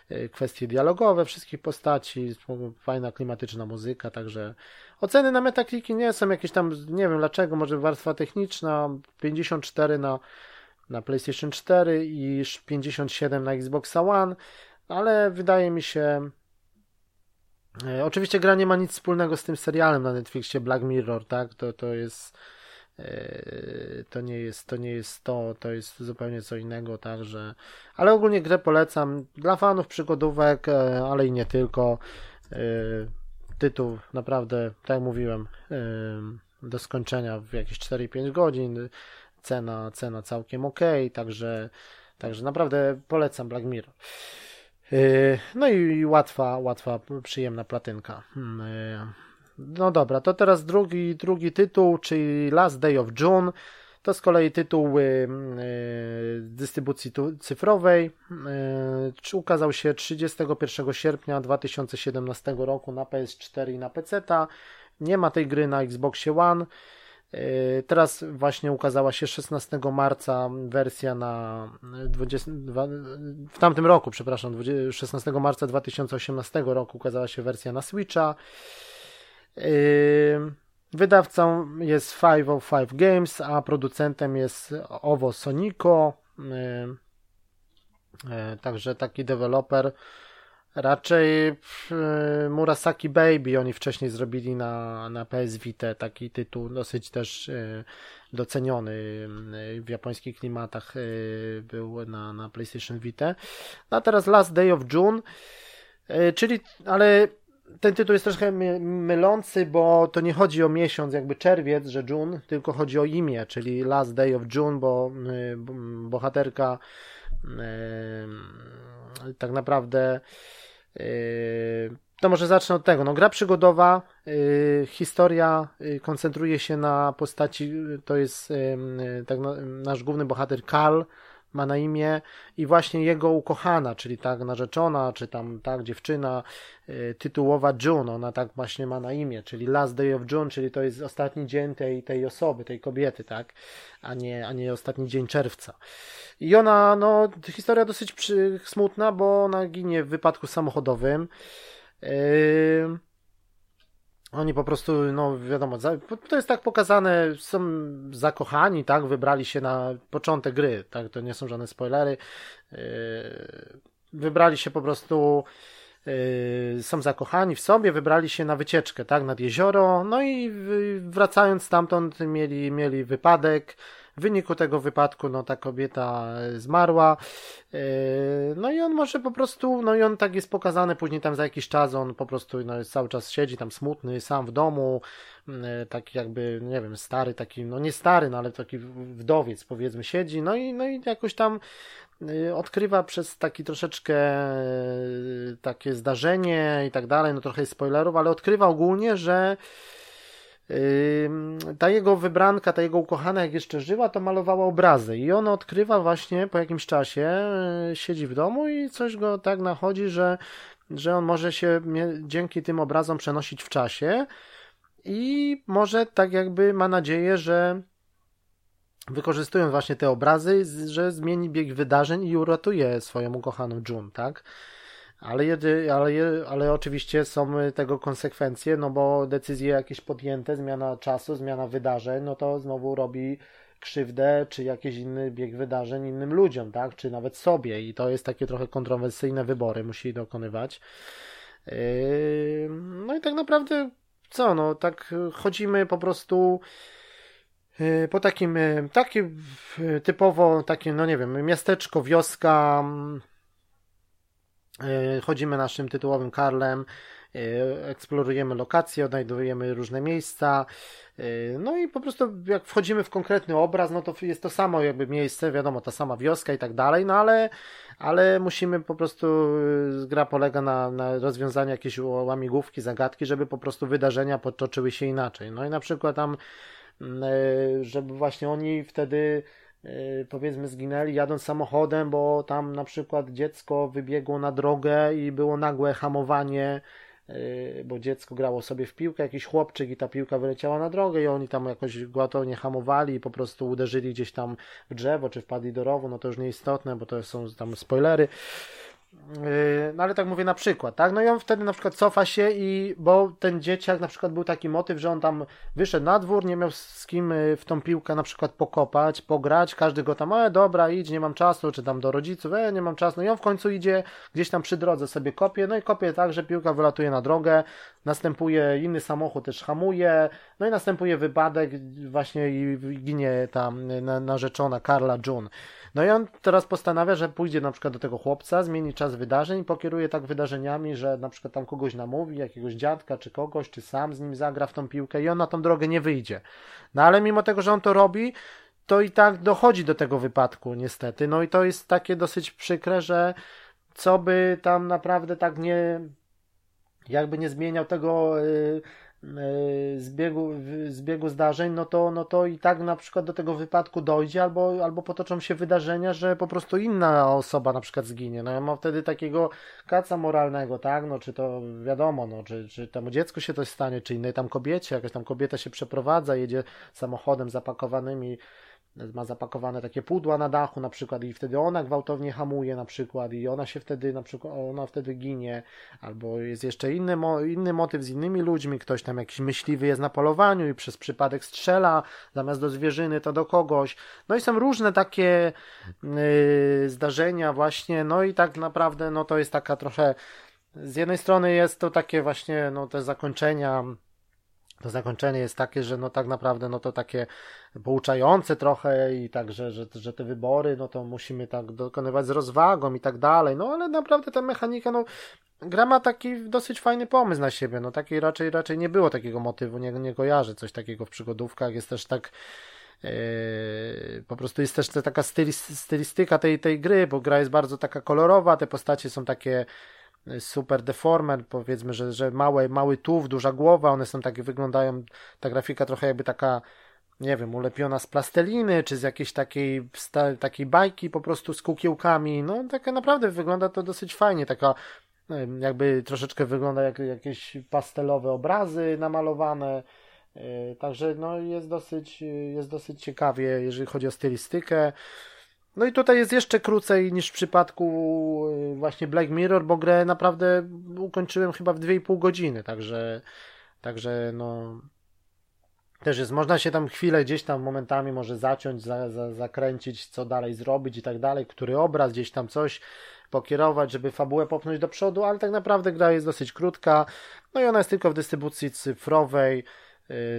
yy, kwestie dialogowe wszystkich postaci, fajna klimatyczna muzyka, także oceny na Metacriki nie są jakieś tam, nie wiem dlaczego, może warstwa techniczna 54 na, na PlayStation 4 i 57 na Xbox One, ale wydaje mi się yy, Oczywiście gra nie ma nic wspólnego z tym serialem na Netflixie Black Mirror, tak? To, to jest to nie jest to, nie jest to, to jest zupełnie co innego, także, ale ogólnie grę polecam dla fanów przygodówek, e, ale i nie tylko. E, tytuł naprawdę, tak jak mówiłem, e, do skończenia w jakieś 4-5 godzin. Cena, cena całkiem ok, także, także naprawdę polecam Black Mirror. No i łatwa, łatwa, przyjemna platynka. No dobra, to teraz drugi, drugi tytuł, czyli Last Day of June. To z kolei tytuł y, dystrybucji cyfrowej. Y, ukazał się 31 sierpnia 2017 roku na PS4 i na PC. Nie ma tej gry na Xboxie One. Y, teraz właśnie ukazała się 16 marca wersja na 20, w tamtym roku, przepraszam, 16 marca 2018 roku ukazała się wersja na Switcha. Wydawcą jest 505 Games, a producentem jest Ovo Sonico. Także taki deweloper. Raczej Murasaki Baby oni wcześniej zrobili na, na PS Vita taki tytuł dosyć też doceniony w japońskich klimatach był na, na PlayStation Vita. No a teraz Last Day of June, czyli ale ten tytuł jest troszkę mylący, bo to nie chodzi o miesiąc, jakby czerwiec, że June, tylko chodzi o imię, czyli Last Day of June, bo bohaterka tak naprawdę to może zacznę od tego. No, gra przygodowa, historia koncentruje się na postaci, to jest tak, nasz główny bohater Karl, ma na imię i właśnie jego ukochana, czyli tak narzeczona, czy tam tak dziewczyna y, tytułowa June, ona tak właśnie ma na imię, czyli Last Day of June, czyli to jest ostatni dzień tej, tej osoby, tej kobiety, tak, a nie, a nie ostatni dzień czerwca. I ona, no, historia dosyć przy, smutna, bo ona ginie w wypadku samochodowym. Yy oni po prostu, no wiadomo, to jest tak pokazane, są zakochani, tak, wybrali się na początek gry, tak, to nie są żadne spoilery, yy, wybrali się po prostu, yy, są zakochani w sobie, wybrali się na wycieczkę, tak, nad jezioro, no i wracając stamtąd mieli, mieli wypadek, w wyniku tego wypadku, no ta kobieta zmarła. Yy, no i on może po prostu, no i on tak jest pokazany później tam za jakiś czas, on po prostu no, cały czas siedzi tam smutny, sam w domu, yy, taki jakby, nie wiem, stary, taki, no nie stary, no ale taki wdowiec powiedzmy siedzi, no i, no i jakoś tam odkrywa przez taki troszeczkę takie zdarzenie i tak dalej, no trochę spoilerów, ale odkrywa ogólnie, że ta jego wybranka, ta jego ukochana, jak jeszcze żyła, to malowała obrazy i on odkrywa właśnie po jakimś czasie, y, siedzi w domu i coś go tak nachodzi, że, że on może się dzięki tym obrazom przenosić w czasie i może tak jakby ma nadzieję, że wykorzystując właśnie te obrazy, że zmieni bieg wydarzeń i uratuje swoją ukochaną June, tak? Ale, jedy, ale, ale oczywiście są tego konsekwencje, no bo decyzje jakieś podjęte, zmiana czasu, zmiana wydarzeń, no to znowu robi krzywdę, czy jakiś inny bieg wydarzeń innym ludziom, tak, czy nawet sobie i to jest takie trochę kontrowersyjne wybory musi dokonywać. Yy, no i tak naprawdę co, no tak chodzimy po prostu yy, po takim, takim typowo takim, no nie wiem, miasteczko, wioska, E, chodzimy naszym tytułowym Karlem, e, eksplorujemy lokacje, odnajdujemy różne miejsca. E, no i po prostu jak wchodzimy w konkretny obraz, no to jest to samo jakby miejsce, wiadomo, ta sama wioska i tak dalej, no ale, ale musimy po prostu, gra polega na, na rozwiązaniu jakiejś łamigłówki, zagadki, żeby po prostu wydarzenia potoczyły się inaczej. No i na przykład tam, żeby właśnie oni wtedy powiedzmy zginęli jadąc samochodem, bo tam na przykład dziecko wybiegło na drogę i było nagłe hamowanie, y, bo dziecko grało sobie w piłkę, jakiś chłopczyk i ta piłka wyleciała na drogę i oni tam jakoś gwałtownie hamowali i po prostu uderzyli gdzieś tam w drzewo, czy wpadli do rowu, no to już nieistotne, bo to są tam spoilery. Yy, no ale tak mówię na przykład, tak? No i on wtedy na przykład cofa się i, bo ten dzieciak na przykład był taki motyw, że on tam wyszedł na dwór, nie miał z kim yy, w tą piłkę na przykład pokopać, pograć, każdy go tam, e dobra, idź, nie mam czasu, czy tam do rodziców, e nie mam czasu, no i on w końcu idzie gdzieś tam przy drodze sobie kopie, no i kopie tak, że piłka wylatuje na drogę, następuje inny samochód też hamuje, no i następuje wypadek właśnie i ginie ta narzeczona Karla June. No i on teraz postanawia, że pójdzie na przykład do tego chłopca, zmieni czas wydarzeń, pokieruje tak wydarzeniami, że na przykład tam kogoś namówi, jakiegoś dziadka czy kogoś, czy sam z nim zagra w tą piłkę i on na tą drogę nie wyjdzie. No ale mimo tego, że on to robi, to i tak dochodzi do tego wypadku niestety. No i to jest takie dosyć przykre, że co by tam naprawdę tak nie jakby nie zmieniał tego yy, zbiegu, zbiegu zdarzeń, no to, no to i tak na przykład do tego wypadku dojdzie, albo, albo potoczą się wydarzenia, że po prostu inna osoba na przykład zginie. No ja mam wtedy takiego kaca moralnego, tak? No czy to wiadomo, no czy, czy temu dziecku się coś stanie, czy innej tam kobiecie, jakaś tam kobieta się przeprowadza, jedzie samochodem zapakowanymi ma zapakowane takie pudła na dachu na przykład i wtedy ona gwałtownie hamuje na przykład i ona się wtedy na przykład, ona wtedy ginie. Albo jest jeszcze inny, inny motyw z innymi ludźmi, ktoś tam jakiś myśliwy jest na polowaniu i przez przypadek strzela zamiast do zwierzyny to do kogoś, no i są różne takie yy, zdarzenia właśnie, no i tak naprawdę no to jest taka trochę z jednej strony jest to takie właśnie, no te zakończenia, to zakończenie jest takie, że no tak naprawdę no to takie pouczające trochę i tak, że, że, te wybory, no to musimy tak dokonywać z rozwagą i tak dalej, no ale naprawdę ta mechanika, no gra ma taki dosyć fajny pomysł na siebie, no takiej raczej, raczej nie było takiego motywu, nie, nie kojarzę coś takiego w przygodówkach, jest też tak Yy, po prostu jest też taka stylistyka tej, tej gry, bo gra jest bardzo taka kolorowa, te postacie są takie super deformed, powiedzmy, że, że małe, mały tuw, duża głowa, one są takie, wyglądają, ta grafika trochę jakby taka, nie wiem, ulepiona z plasteliny, czy z jakiejś takiej, takiej bajki po prostu z kukiełkami, no takie naprawdę wygląda to dosyć fajnie, taka jakby troszeczkę wygląda jak jakieś pastelowe obrazy namalowane, E, także no, jest, dosyć, jest dosyć ciekawie, jeżeli chodzi o stylistykę. No i tutaj jest jeszcze krócej niż w przypadku e, właśnie Black Mirror, bo grę naprawdę ukończyłem chyba w 2,5 godziny, także, także no też jest, można się tam chwilę gdzieś tam momentami może zaciąć, za, za, zakręcić, co dalej zrobić i tak dalej, który obraz, gdzieś tam coś pokierować, żeby fabułę popchnąć do przodu, ale tak naprawdę gra jest dosyć krótka, no i ona jest tylko w dystrybucji cyfrowej, Y,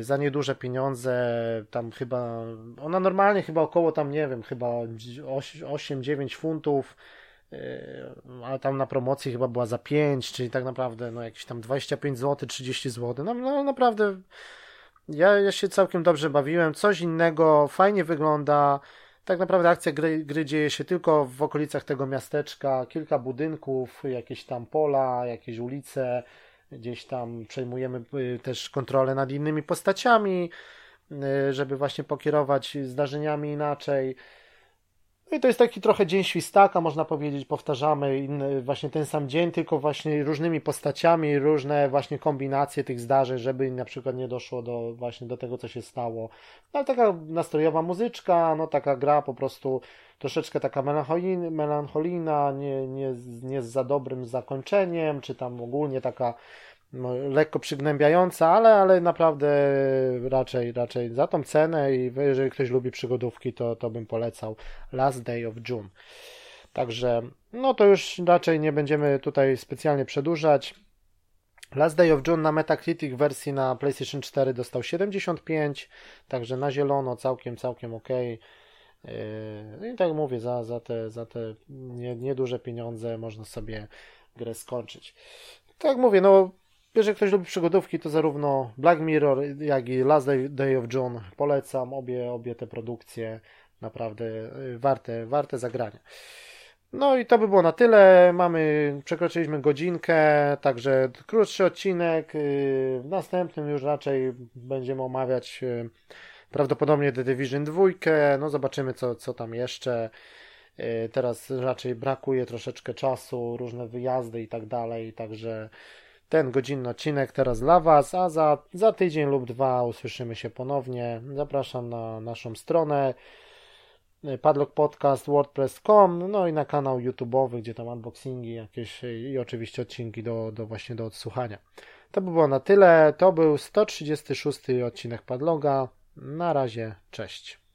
za nieduże pieniądze, tam chyba, ona normalnie chyba około tam, nie wiem, chyba 8-9 funtów, y, a tam na promocji chyba była za 5, czyli tak naprawdę no jakieś tam 25 zł, 30 zł, no, no naprawdę ja, ja się całkiem dobrze bawiłem, coś innego, fajnie wygląda, tak naprawdę akcja gry, gry dzieje się tylko w okolicach tego miasteczka, kilka budynków, jakieś tam pola, jakieś ulice, gdzieś tam przejmujemy y, też kontrolę nad innymi postaciami, y, żeby właśnie pokierować zdarzeniami inaczej. No i to jest taki trochę dzień świstaka, można powiedzieć, powtarzamy inny, właśnie ten sam dzień, tylko właśnie różnymi postaciami, różne właśnie kombinacje tych zdarzeń, żeby na przykład nie doszło do właśnie do tego, co się stało. No ale taka nastrojowa muzyczka, no taka gra po prostu troszeczkę taka melancholijna, melancholijna nie, nie, nie z za dobrym zakończeniem, czy tam ogólnie taka lekko przygnębiająca, ale, ale naprawdę raczej, raczej za tą cenę i jeżeli ktoś lubi przygodówki, to, to bym polecał Last Day of June. Także, no to już raczej nie będziemy tutaj specjalnie przedłużać. Last Day of June na Metacritic wersji na PlayStation 4 dostał 75, także na zielono całkiem, całkiem ok. Yy, I tak mówię, za, za te, za te nieduże pieniądze można sobie grę skończyć. Tak mówię, no jeżeli ktoś lubi przygodówki, to zarówno Black Mirror, jak i Last Day, Day of June polecam. Obie, obie te produkcje naprawdę yy, warte, warte zagrania. No i to by było na tyle. Mamy, przekroczyliśmy godzinkę, także krótszy odcinek. Yy, w następnym już raczej będziemy omawiać prawdopodobnie The Division 2, no zobaczymy co, co tam jeszcze. Teraz raczej brakuje troszeczkę czasu, różne wyjazdy i tak dalej, także ten godzinny odcinek teraz dla Was, a za, za tydzień lub dwa usłyszymy się ponownie. Zapraszam na naszą stronę e, Padlock WordPress.com, no i na kanał YouTube'owy, gdzie tam unboxingi jakieś i oczywiście odcinki do, do właśnie do odsłuchania. To by było na tyle. To był 136 odcinek Padloga. Na razie, cześć.